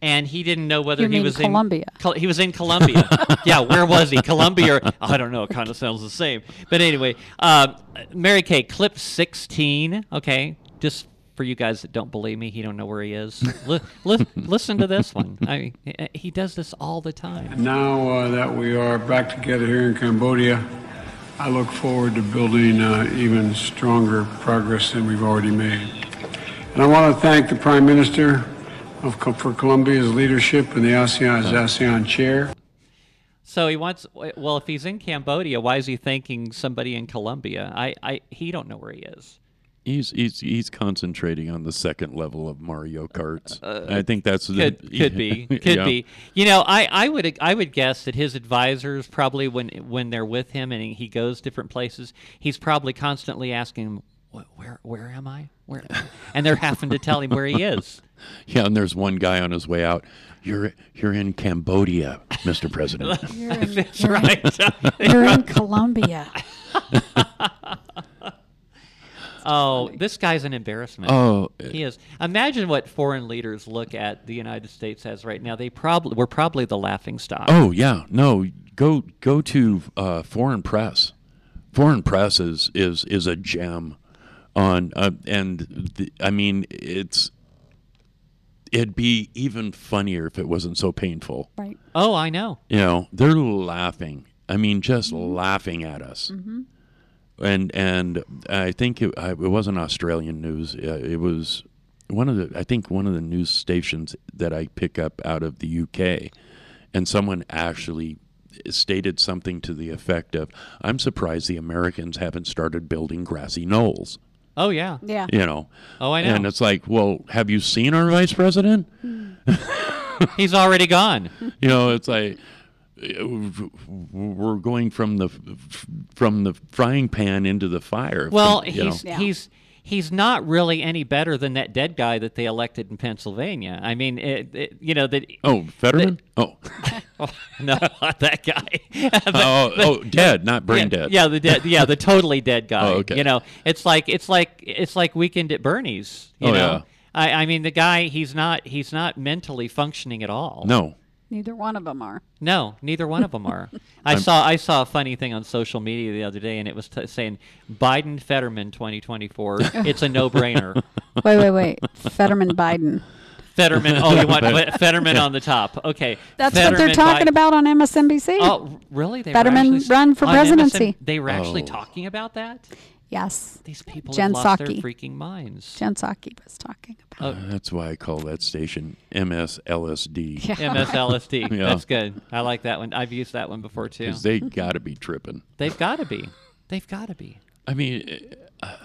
And he didn't know whether You he mean was Colombia. in Col- he was in Colombia. [laughs] yeah, where was he? Colombia? Or, I don't know. It kind of sounds the same. But anyway, uh, Mary Kay, clip 16. Okay, just for you guys that don't believe me, he don't know where he is. li- li- listen to this one. I, he does this all the time. Now uh, that we are back together here in Cambodia, I look forward to building uh, even stronger progress than we've already made. And I want to thank the Prime Minister of, for Colombia's leadership in the ASEAN as ASEAN chair. So he wants. Well, if he's in Cambodia, why is he thanking somebody in Colombia? I, I he don't know where he is. He's he's he's concentrating on the second level of Mario Karts. I think that's the- Uh, could [laughs] could be [laughs] could Yeah. be. You know, I, I would I would guess that his advisors probably when when they're with him and he goes different places, he's probably constantly asking him, "Wh- where where am I? Where? And they're having to tell him where he is. [laughs] Yeah, and there's one guy on his way out. You're you're in Cambodia, Mr. President. [laughs] You're in, That's you're in- right. [laughs] you're in Colombia. Oh, this guy's an embarrassment. Oh, he is. Imagine what foreign leaders look at the United States as right now. They probably we're probably the laughing stock. Oh yeah, no. Go go to uh, foreign press. Foreign press is is is a gem on, uh, and the, I mean it's. It'd be even funnier if it wasn't so painful. Right. Oh, I know. You know, they're laughing. I mean, just laughing at us. Mm-hmm. And and I think it, I, it wasn't Australian news. Uh, it was one of the I think one of the news stations that I pick up out of the UK, and someone actually stated something to the effect of, "I'm surprised the Americans haven't started building grassy knolls." Oh yeah. Yeah. You know. Oh, I know. And it's like, well, have you seen our vice president? Hmm. He's already gone. [laughs] you know, it's like we're going from the from the frying pan into the fire. Well, from- you know. he's he's not really any better than that dead guy that they elected in Pennsylvania. I mean, it, it, you know that. Oh, Fetterman? oh. [laughs] no, not that guy. [laughs] But- oh, oh but- oh, dead, not brain yeah, dead. Yeah, the dead. Yeah, the totally dead [laughs] oh, guy. Oh, okay. You know, it's like it's like it's like Weekend at Bernie's. You Oh, know, yeah. I, I mean, the guy he's not he's not mentally functioning at all. No. Neither one of them are. No, neither one of them are. [laughs] I I'm- saw I saw a funny thing on social media the other day, and it was t- saying Biden Fetterman 2024. [laughs] It's a no-brainer. Wait, wait, wait. Fetterman Biden. Fetterman. Oh, you want Fetterman on the top? Okay. That's what they're talking Biden- about on MSNBC. Oh, really? They were Fetterman actually run for on MSN presidency. They were actually Oh. talking about that. Yes. These people Jen have lost their freaking minds. Jen Psaki was talking about. Oh, That's why I call that station MSLSD. Yeah. [laughs] MSLSD. [laughs] Yeah. That's good. I like that one. I've used that one before too. Because they got to be tripping. They've got to be. They've got to be. I mean, uh,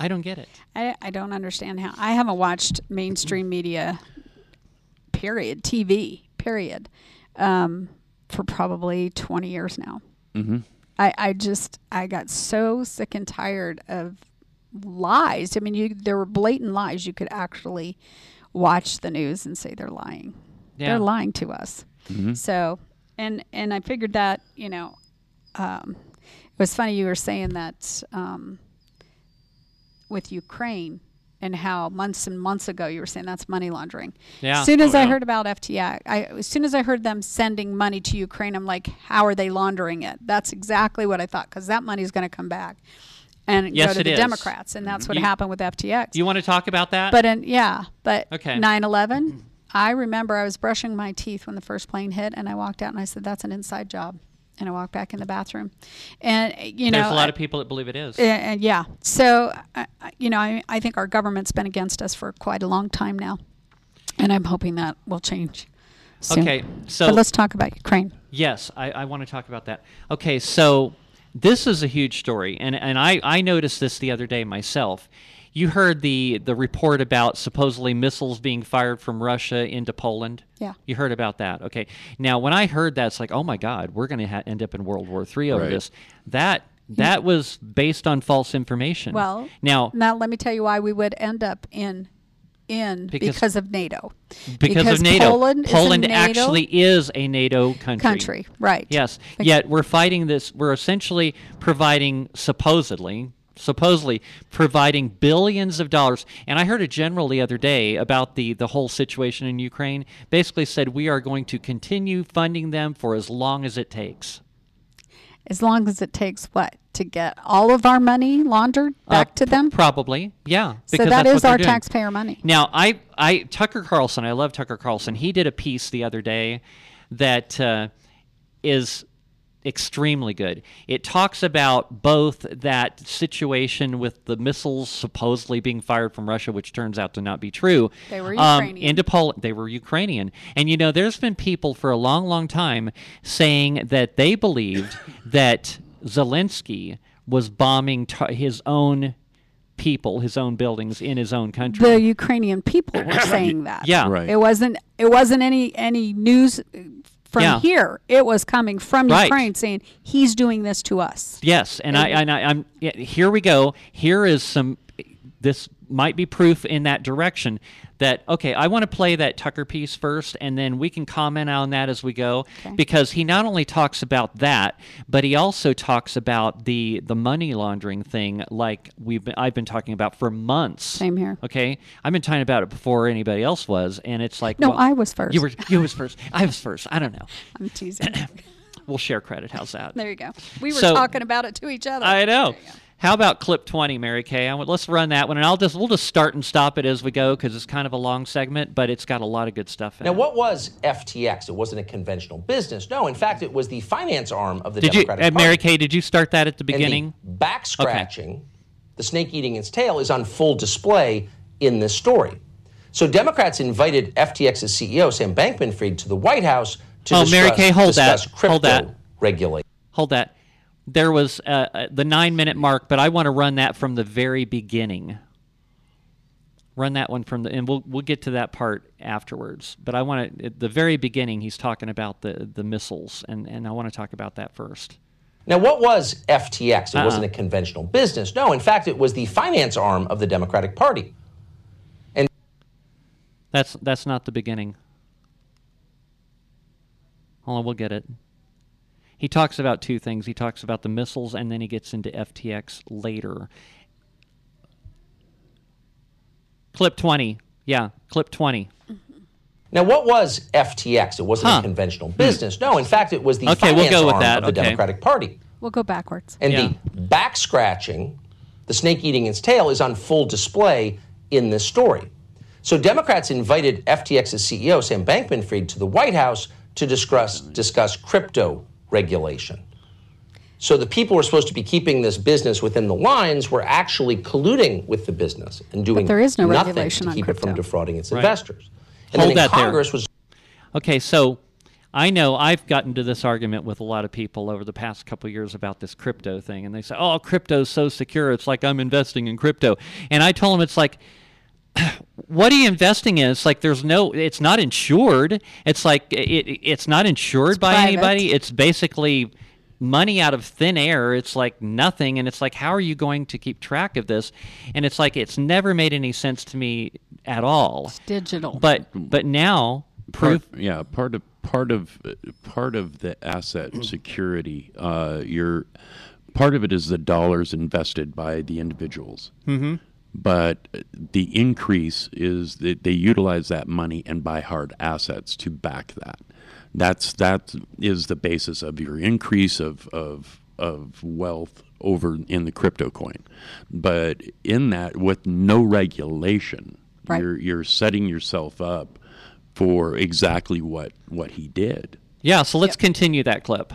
I don't get it. I, I don't understand how. I haven't watched mainstream media, period, TV, period. um, for probably 20 years now. Mm-hmm. I, I just I got so sick and tired of lies. I mean, you there were blatant lies. You could actually watch the news and say they're lying. Yeah. They're lying to us. Mhm. So, and and I figured that you know, um, it was funny you were saying that um, with Ukraine and how months and months ago you were saying that's money laundering. Yeah. As soon as Oh, I yeah. heard about FTX, I, as soon as I heard them sending money to Ukraine, I'm like, how are they laundering it? That's exactly what I thought because that money is going to come back and Yes, go to the is. Democrats, and that's what You- happened with FTX. Do you want to talk about that? But in, yeah, but Okay. 9/11, I remember I was brushing my teeth when the first plane hit, and I walked out and I said, "That's an inside job," and I walked back in the bathroom, and you know, There's a lot I- of people that believe it is. uh, yeah. So, I I- you know, I, I think our government's been against us for quite a long time now, and I'm hoping that will change. Soon. Okay, so- but let's talk about Ukraine. Yes, I, I want to talk about that. Okay, so this is a huge story, and, and I, I noticed this the other day myself. You heard the, the report about supposedly missiles being fired from Russia into Poland. Yeah. You heard about that. Okay. Now, when I heard that, it's like, oh my God, we're going to ha- end up in World War III over Right. this. That that was based on false information. Well, now now let me tell you why we would end up in in Because- because, of NATO. because, of NATO. Poland, is NATO actually is a NATO country. country, right? Yes. Bec- Yet we're fighting this. We're essentially providing, supposedly, supposedly providing billions of dollars. And I heard a general the other day about the the whole situation in Ukraine. Basically said we are going to continue funding them for as long as it takes. As long as it takes what to get all of our money laundered back Uh, to them. Probably, yeah. So because that that's what is our doing. taxpayer money. Now, I, I, Tucker Carlson, I love Tucker Carlson. He did a piece the other day that uh, is extremely good. It talks about both that situation with the missiles supposedly being fired from Russia, which turns out to not be true. They were um, Ukrainian. into Poland. They were Ukrainian. And you know, there's been people for a long, long time saying that they believed [laughs] that Zelensky was bombing t- his own people, his own buildings in his own country. The Ukrainian people were [coughs] saying that. Yeah. Right. It wasn't. It wasn't any any news uh, from Yeah. here. It was coming from Right. Ukraine saying he's doing this to us. Yes, and I and I, I'm yeah, here. We go. Here is some. This might be proof in that direction. That okay, I want to play that Tucker piece first, and then we can comment on that as we go. Because he not only talks about that, but he also talks about the the money laundering thing, like we've been I've been talking about for months. Same here. Okay, I've been talking about it before anybody else was, and it's like No, well, I was first. You were you was first. I was first. I don't know. [laughs] I'm teasing. We'll share credit. How's that? there you go. We were So- talking about it to each other. I know. You. How about clip 20, Mary Kay? I let's run that one, and I'll just we'll just start and stop it as we go because it's kind of a long segment, but it's got a lot of good stuff in it. Now, it. what was FTX? It wasn't a conventional business. No, in fact, it was the finance arm of the did you, Democratic uh, Party. Mary Kay? Did you start that at the beginning? back scratching, the snake eating its tail, is on full display in this story. So Democrats invited FTX's CEO Sam Bankman-Fried to the White House to Oh, discuss, Mary Kay, hold that. crypto Hold that. regulation. Hold that. There was uh, uh, the nine minute mark, but I want to run that from the very beginning. Run that one from the, and we'll we'll get to that part afterwards. But I want to at the very beginning. He's talking about the the missiles, and and I want to talk about that first. Now, what was FTX? It Uh-uh. wasn't a conventional business. No, in fact, it was the finance arm of the Democratic Party. And that's that's not the beginning. Hold on, we'll get it. He talks about two things. He talks about the missiles, and then he gets into FTX later. Clip twenty, yeah, clip twenty. Now, what was FTX? It wasn't Huh. a conventional business. No, in fact, it was the Okay, we'll finance go with arm that. of the Okay. Democratic Party. We'll go backwards. And Yeah. the back scratching, the snake eating its tail, is on full display in this story. So Democrats invited FTX's CEO Sam Bankman-Fried to the White House to discuss discuss crypto regulation. So the people who were supposed to be keeping this business within the lines were actually colluding with the business and doing there is no nothing regulation to keep it from defrauding its Right. investors. And Hold then that there. Was Okay, so I know I've gotten to this argument with a lot of people over the past couple years about this crypto thing, and they say, "Oh, crypto's so secure. It's like I'm investing in crypto." And I told them it's like [clears throat] what are you investing in? It's like there's no, it's not insured. It's like it, it's not insured by private. anybody. It's basically money out of thin air. It's like nothing. And it's like, how are you going to keep track of this? And it's like, it's never made any sense to me at all. It's digital. But, but now, proof. Part, yeah, part of part of part of the asset [clears throat] security. Uh, your part of it is the dollars invested by the individuals. Mm-hmm. But the increase is that they utilize that money and buy hard assets to back that. That's that is the basis of your increase of of of wealth over in the crypto coin. But in that, with no regulation, Right. you're you're setting yourself up for exactly what what he did. Yeah. So let's continue that clip.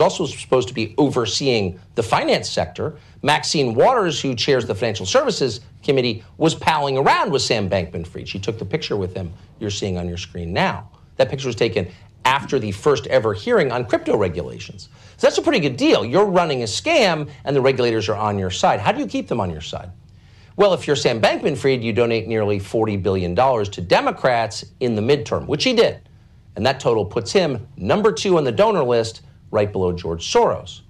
Also supposed to be overseeing the finance sector. Maxine Waters, who chairs the Financial Services Committee, was palling around with Sam Bankman Fried. She took the picture with him you're seeing on your screen now. That picture was taken after the first ever hearing on crypto regulations. So that's a pretty good deal. You're running a scam, and the regulators are on your side. How do you keep them on your side? Well, if you're Sam Bankman Fried, you donate nearly $40 billion to Democrats in the midterm, which he did. And that total puts him number two on the donor list, right below George Soros.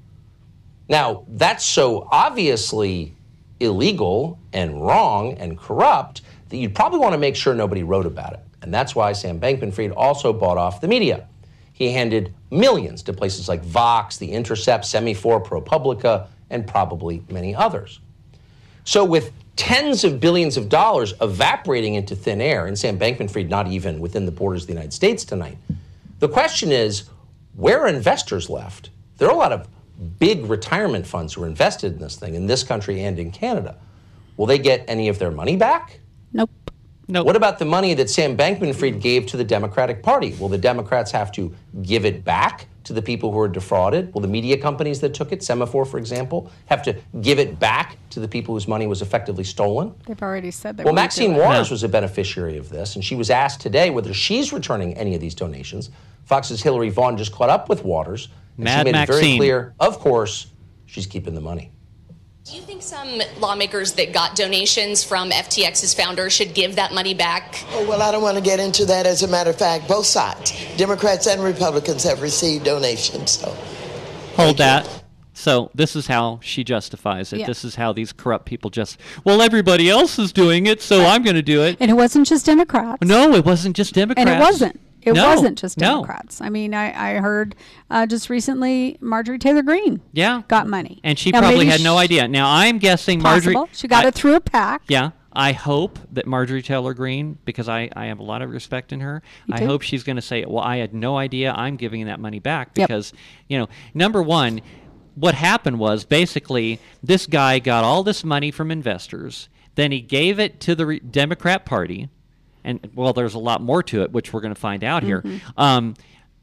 Now, that's so obviously illegal and wrong and corrupt that you'd probably want to make sure nobody wrote about it. And that's why Sam Bankman Fried also bought off the media. He handed millions to places like Vox, The Intercept, Semafor, ProPublica, and probably many others. So, with tens of billions of dollars evaporating into thin air, and Sam Bankman Fried not even within the borders of the United States tonight, the question is where are investors left? There are a lot of big retirement funds who are invested in this thing in this country and in Canada. Will they get any of their money back? Nope. No. What about the money that Sam Bankman Fried gave to the Democratic Party? Will the Democrats have to give it back to the people who are defrauded? Will the media companies that took it, Semafor, for example, have to give it back to the people whose money was effectively stolen? They've already said they Well, Maxine it. Waters was a beneficiary of this, and she was asked today whether she's returning any of these donations. Fox's Hillary Vaughn just caught up with Waters, and she Mad made it very clear, of course, she's keeping the money. Do you think some lawmakers that got donations from FTX's founder should give that money back? Oh, well, I don't want to get into that. As a matter of fact, both sides, Democrats and Republicans, have received donations. So Hold that. So this is how she justifies it. Yeah. This is how these corrupt people just. Well, everybody else is doing it, so I'm going to do it. And it wasn't just Democrats. No, it wasn't just Democrats. And it wasn't. It No, wasn't just no. Democrats. I mean, I, I heard uh, just recently Marjorie Taylor Greene Yeah. got money. And she Now, probably had no idea. Now I'm guessing Marjorie. Possible. She got I- it through a PAC. Yeah. I hope that Marjorie Taylor Greene, because I, I have a lot of respect in her, You I hope she's going to say, well, I had no idea I'm giving that money back Yep. because, you know, number one, what happened was basically this guy got all this money from investors, then he gave it to the Democrat Party, and well, there's a lot more to it, which we're going to find out here. Mm-hmm. Um,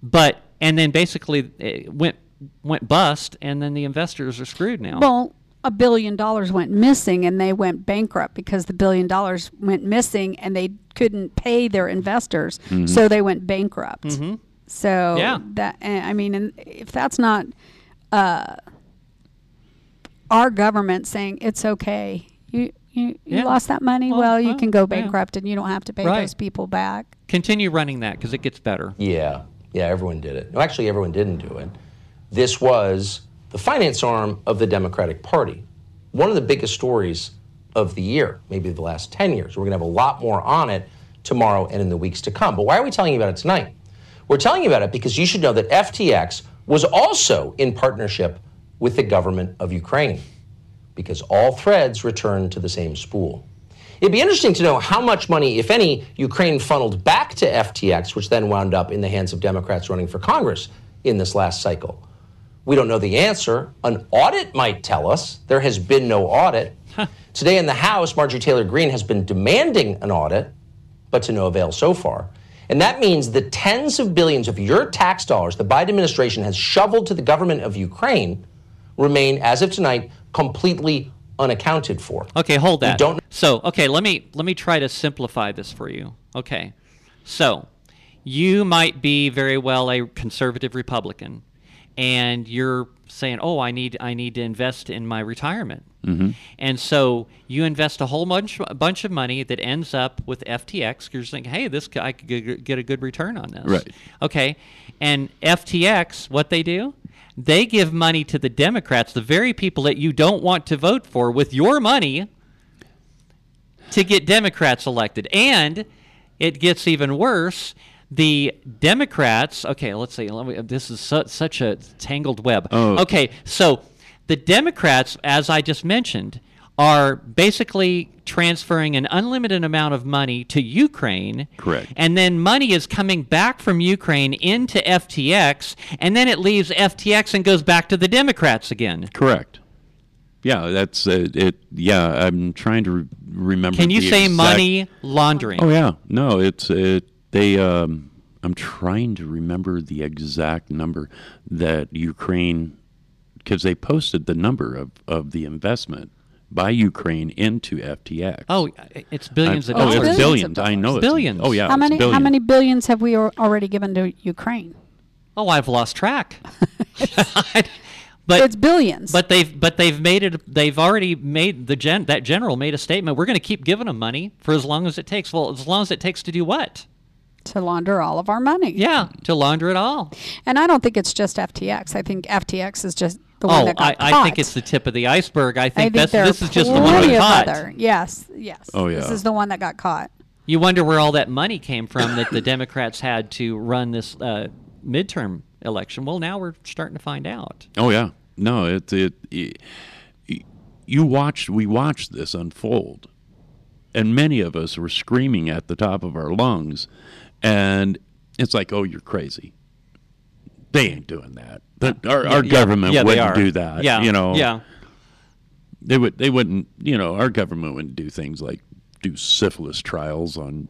but and then basically it went went bust, and then the investors are screwed now. Well, a billion dollars went missing and they went bankrupt because the billion dollars went missing and they couldn't pay their investors. So they went bankrupt. So Mm-hmm. Yeah. that eh, I mean, and if that's not uh, our government saying it's okay, you you, you Yeah. lost that money. Well, Well, you well, can go yeah. bankrupt and you don't have to pay Right. those people back. Continue running that because it gets better. Yeah, yeah, everyone did it. No, actually, everyone didn't do it. This was the finance arm of the Democratic Party. One of the biggest stories of the year, maybe the last 10 years. We're going to have a lot more on it tomorrow and in the weeks to come. But why are we telling you about it tonight? We're telling you about it because you should know that FTX was also in partnership with the government of Ukraine because all threads return to the same spool. It'd be interesting to know how much money, if any, Ukraine funneled back to FTX, which then wound up in the hands of Democrats running for Congress in this last cycle. We don't know the answer. An audit might tell us. There has been no audit. Today in the House, Marjorie Taylor Greene has been demanding an audit, but to no avail so far. And that means the tens of billions of your tax dollars the Biden administration has shoveled to the government of Ukraine remain, as of tonight, completely unaccounted for. Okay, hold We that. don't So, okay, let me let me try to simplify this for you. Okay. So, you might be very well a conservative Republican, and you're saying, "Oh, I need I need to invest in my retirement." Mhm. And so you invest a whole bunch a bunch of money that ends up with FTX. You're just thinking, "Hey, this c- I could get a good return on this." Right. Okay. And FTX, what they do? They give money to the Democrats, the very people that you don't want to vote for, with your money to get Democrats elected. And it gets even worse. The Democrats, okay, let's see. Let me, this is su- such a tangled web. Oh. Okay, so the Democrats, as I just mentioned, are basically transferring an unlimited amount of money to Ukraine. Correct. And then money is coming back from Ukraine into FTX, and then it leaves FTX and goes back to the Democrats again. Correct. Yeah, that's uh, it. Yeah, I'm trying to re- remember. Can you say exact- money laundering? Oh yeah, no, it's it. They. Um, I'm trying to remember the exact number that Ukraine, because they posted the number of of the investment by Ukraine into FTX. Oh, it's billions I- of uh, oh, it's billions. I know it's billions. Oh yeah, how it's many how billions. many billions have we already given to Ukraine? Oh, I've lost track. [laughs] [laughs] but it's billions. But they've but they've made it. They've already made the gen that general made a statement. We're going to keep giving them money for as long as it takes. Well, as long as it takes to do what? To launder all of our money. Yeah, to launder it all. And I don't think it's just FTX. I think FTX is just the one oh, that I, got I caught. think it's the tip of the iceberg. I I think, think that's there this are is just the one plenty that of caught. other. Yes, yes. Oh, yeah. This is the one that got caught. You wonder where all that money came from that the Democrats had to run this uh, midterm election. Well, now we're starting to find out. Oh yeah, no, it it, it you watched we watched this unfold, and many of us were screaming at the top of our lungs, and it's like, oh, you're crazy. They ain't doing that. The- our Yeah, our yeah, government yeah, wouldn't do that. Yeah, you know. yeah. They would. They wouldn't. You know, our government wouldn't do things like do syphilis trials on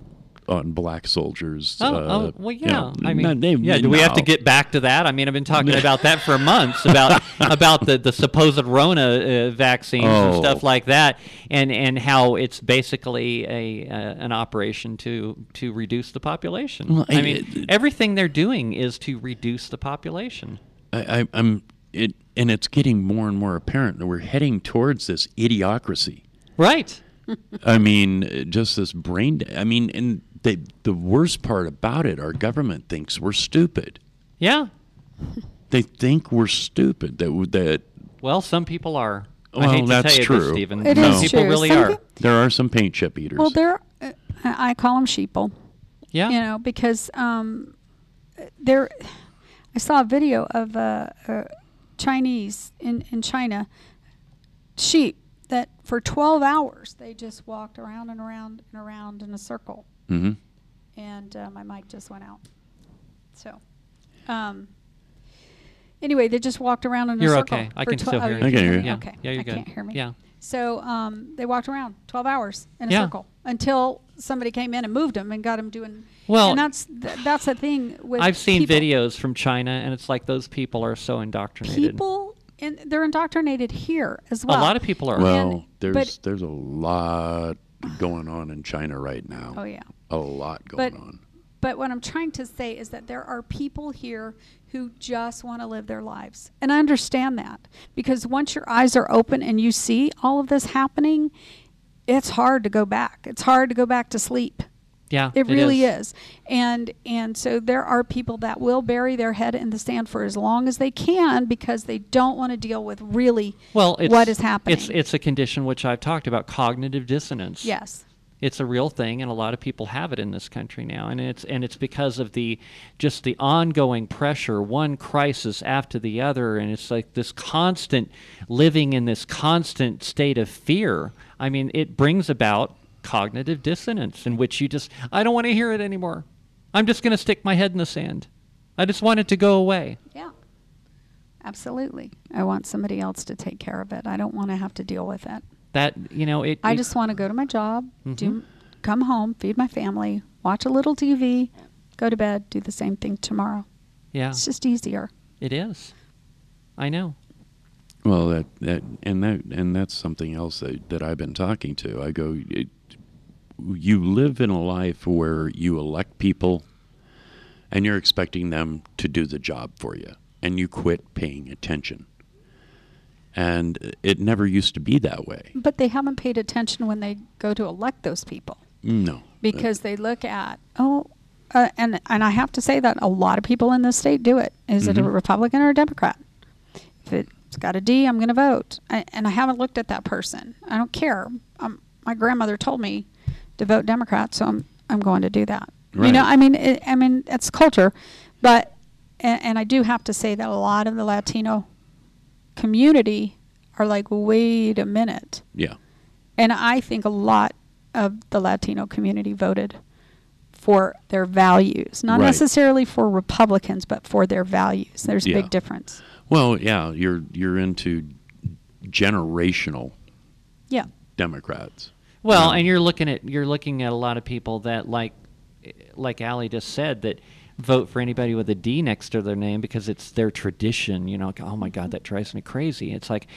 on black soldiers. Oh, uh, oh well, you yeah. know, I mean, not- they- yeah. Do we have to get back to that? I mean, I've been talking [laughs] about that for months about [laughs] about the, the supposed Rona uh, vaccines and Oh. stuff like that, and and how it's basically a uh, an operation to to reduce the population. Well, I, I- mean, everything they're doing is to reduce the population. I, I, I'm it, and it's getting more and more apparent that we're heading towards this idiocracy. Right. I mean, just this brain. I mean, and they, the worst part about it, our government thinks we're stupid. Yeah. They think we're stupid. That w- that. Well, some people are. I Well, hate to that's tell you true. this, Stephen. It some is people true. really Some are. peo- There are some paint chip eaters. Well, there, uh, I I call them sheeple. Yeah. You know, because um, there, I saw a video of uh, uh, Chinese in in China sheep that for 12 hours they just walked around and around and around in a circle. hmm And uh, my mic just went out. So, um, anyway, they just walked around in a You're circle. okay. I for can tw- still oh, hear you you. I can hear you. Yeah. Okay. Yeah, you're I good. can't hear me. Yeah. So um, they walked around 12 hours in a Yeah. circle until somebody came in and moved them and got them doing. Well- and that's th- that's the thing with I've seen people. videos from China, and it's like those people are so indoctrinated. People, and they're indoctrinated here as well. A lot of people are. Well, And- there's but- there's a lot going on in China right now. Oh yeah. A lot going But on. but what I'm trying to say is that there are people here who just want to live their lives. And I understand that because once your eyes are open and you see all of this happening, it's hard to go back. It's hard to go back to sleep. Yeah, It really is. And and so there are people that will bury their head in the sand for as long as they can because they don't want to deal with really Well, it's, what is happening. It's it's a condition which I've talked about, cognitive dissonance. yes. it's a real thing and a lot of people have it in this country now and it's and it's because of the just the ongoing pressure one crisis after the other and it's like this constant living in this constant state of fear i mean it brings about cognitive dissonance in which you just i don't want to hear it anymore i'm just going to stick my head in the sand i just want it to go away Yeah. Absolutely. I want somebody else to take care of it. I don't want to have to deal with it. that you know it I it- just want to go to my job, Mhm. do come home, feed my family, watch a little TV, go to bed, do the same thing tomorrow. yeah It's just easier. it is i know Well, that, that and that and that's something else that, that I've been talking to. I go, it, you live in a life where you elect people, and you're expecting them to do the job for you. and you quit paying attention. And it never used to be that way. But they haven't paid attention when they go to elect those people No. because they look at oh, uh, and and I have to say that a lot of people in this state do it. Is it a Mhm. Republican or a Democrat? If it's got a D, I'm going to vote. I, and I haven't looked at that person. I don't care. Um, my grandmother told me to vote Democrat, so I'm I'm going to do that. You know, I mean, it, I mean, it's culture, but and, and I do have to say that a lot of the Latino community are like, wait a minute. Yeah. And I think a lot of the Latino community voted for their values, not Right. necessarily for Republicans, but for their values. There's a Yeah. big difference. Well, yeah, you're you're into generational Yeah. Democrats. Well, and you're looking at you're looking at a lot of people that like like Ali just said that vote for anybody with a D next to their name because it's their tradition. You know, like, oh my God, that drives me crazy. It's like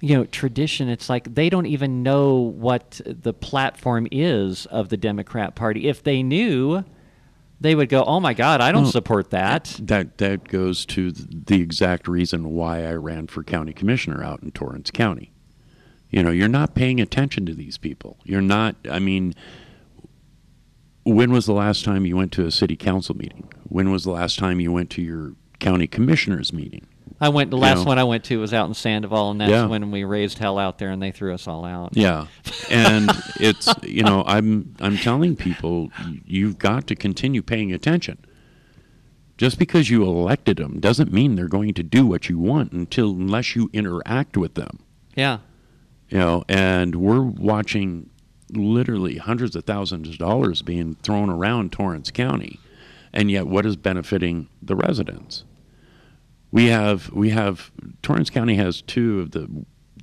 you know, tradition. It's like they don't even know what the platform is of the Democrat Party. If they knew, they would go, "Oh my God, I don't Well, support that." That that goes to the exact reason why I ran for county commissioner out in Torrance County. You know, you're not paying attention to these people. You're not. I mean, when was the last time you went to a city council meeting? When was the last time you went to your county commissioners meeting? I went. The You last know? one I went to was out in Sandoval, and that's Yeah. when we raised hell out there, and they threw us all out. Yeah, [laughs] and it's you know I'm I'm telling people you've got to continue paying attention. Just because you elected them doesn't mean they're going to do what you want until unless you interact with them. Yeah. You know, and we're watching literally hundreds of thousands of dollars being thrown around Torrance County, and yet what is benefiting the residents? We have we have Torrance County has two of the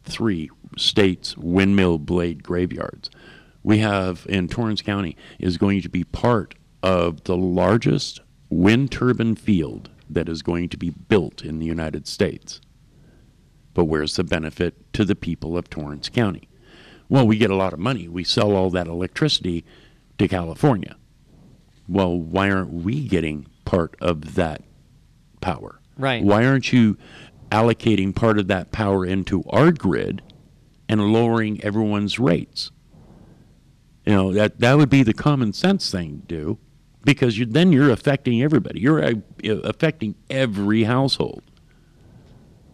three states windmill blade graveyards. We have in Torrance County is going to be part of the largest wind turbine field that is going to be built in the United States. But where's the benefit to the people of Torrance County? Well, we get a lot of money. We sell all that electricity to California. Well, why aren't we getting part of that power? Right. Why aren't you allocating part of that power into our grid and lowering everyone's rates? You know, that, that would be the common sense thing to do because you, then you're affecting everybody. You're uh, affecting every household.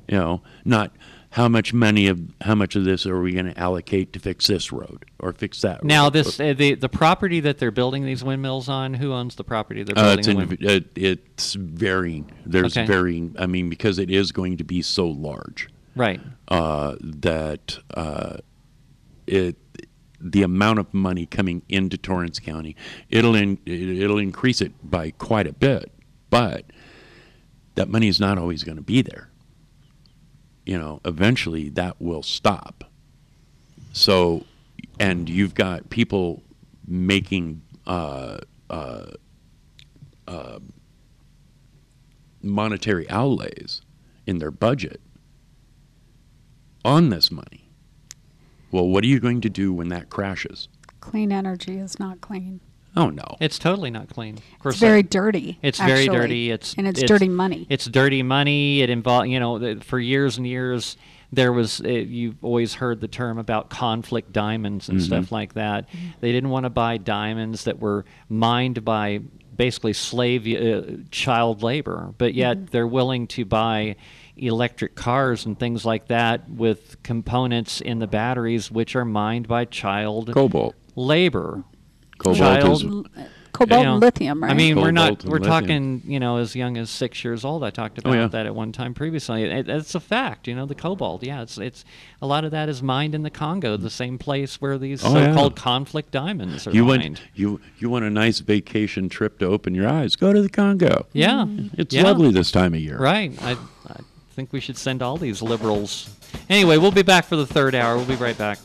You know, not how much money of how much of this are we going to allocate to fix this road or fix that road. Now, this uh, the the property that they're building these windmills on. Who owns the property they're Uh, building? it's, the in, wind- it, it's varying. There's Okay. varying. I mean, because it is going to be so large, Right. Uh, that uh, it the amount of money coming into Torrance County, it'll in, it'll increase it by quite a bit, but that money is not always going to be there. You know, eventually that will stop. So, and you've got people making uh, uh, uh, monetary outlays in their budget on this money. Well, what are you going to do when that crashes? Clean energy is not clean. Oh no, It's totally not clean. Of course, It's very that- dirty. It's very dirty. It's and it's, dirty money. It's dirty money. It involves, you know, for years and years, there was uh, you've always heard the term about conflict diamonds and Mhm. stuff like that. They didn't want to buy diamonds that were mined by basically slave uh, child labor, but yet they're willing to buy electric cars and things like that with components in the batteries which are mined by child Cobalt. labor. Cobalt child, is- cobalt you know, and lithium, right? I mean, we're not we're lithium. talking, you know, as young as six years old. I talked about Oh, yeah. that at one time previously. It, it's a fact, you know, the cobalt. Yeah, it's it's a lot of that is mined in the Congo, the same place where these Oh, so-called conflict diamonds are you mined. want you you want a nice vacation trip to open your eyes? Go to the Congo. Yeah, mm-hmm. It's yeah. lovely this time of year. Right. I, I think we should send all these liberals. Anyway, we'll be back for the third hour. We'll be right back.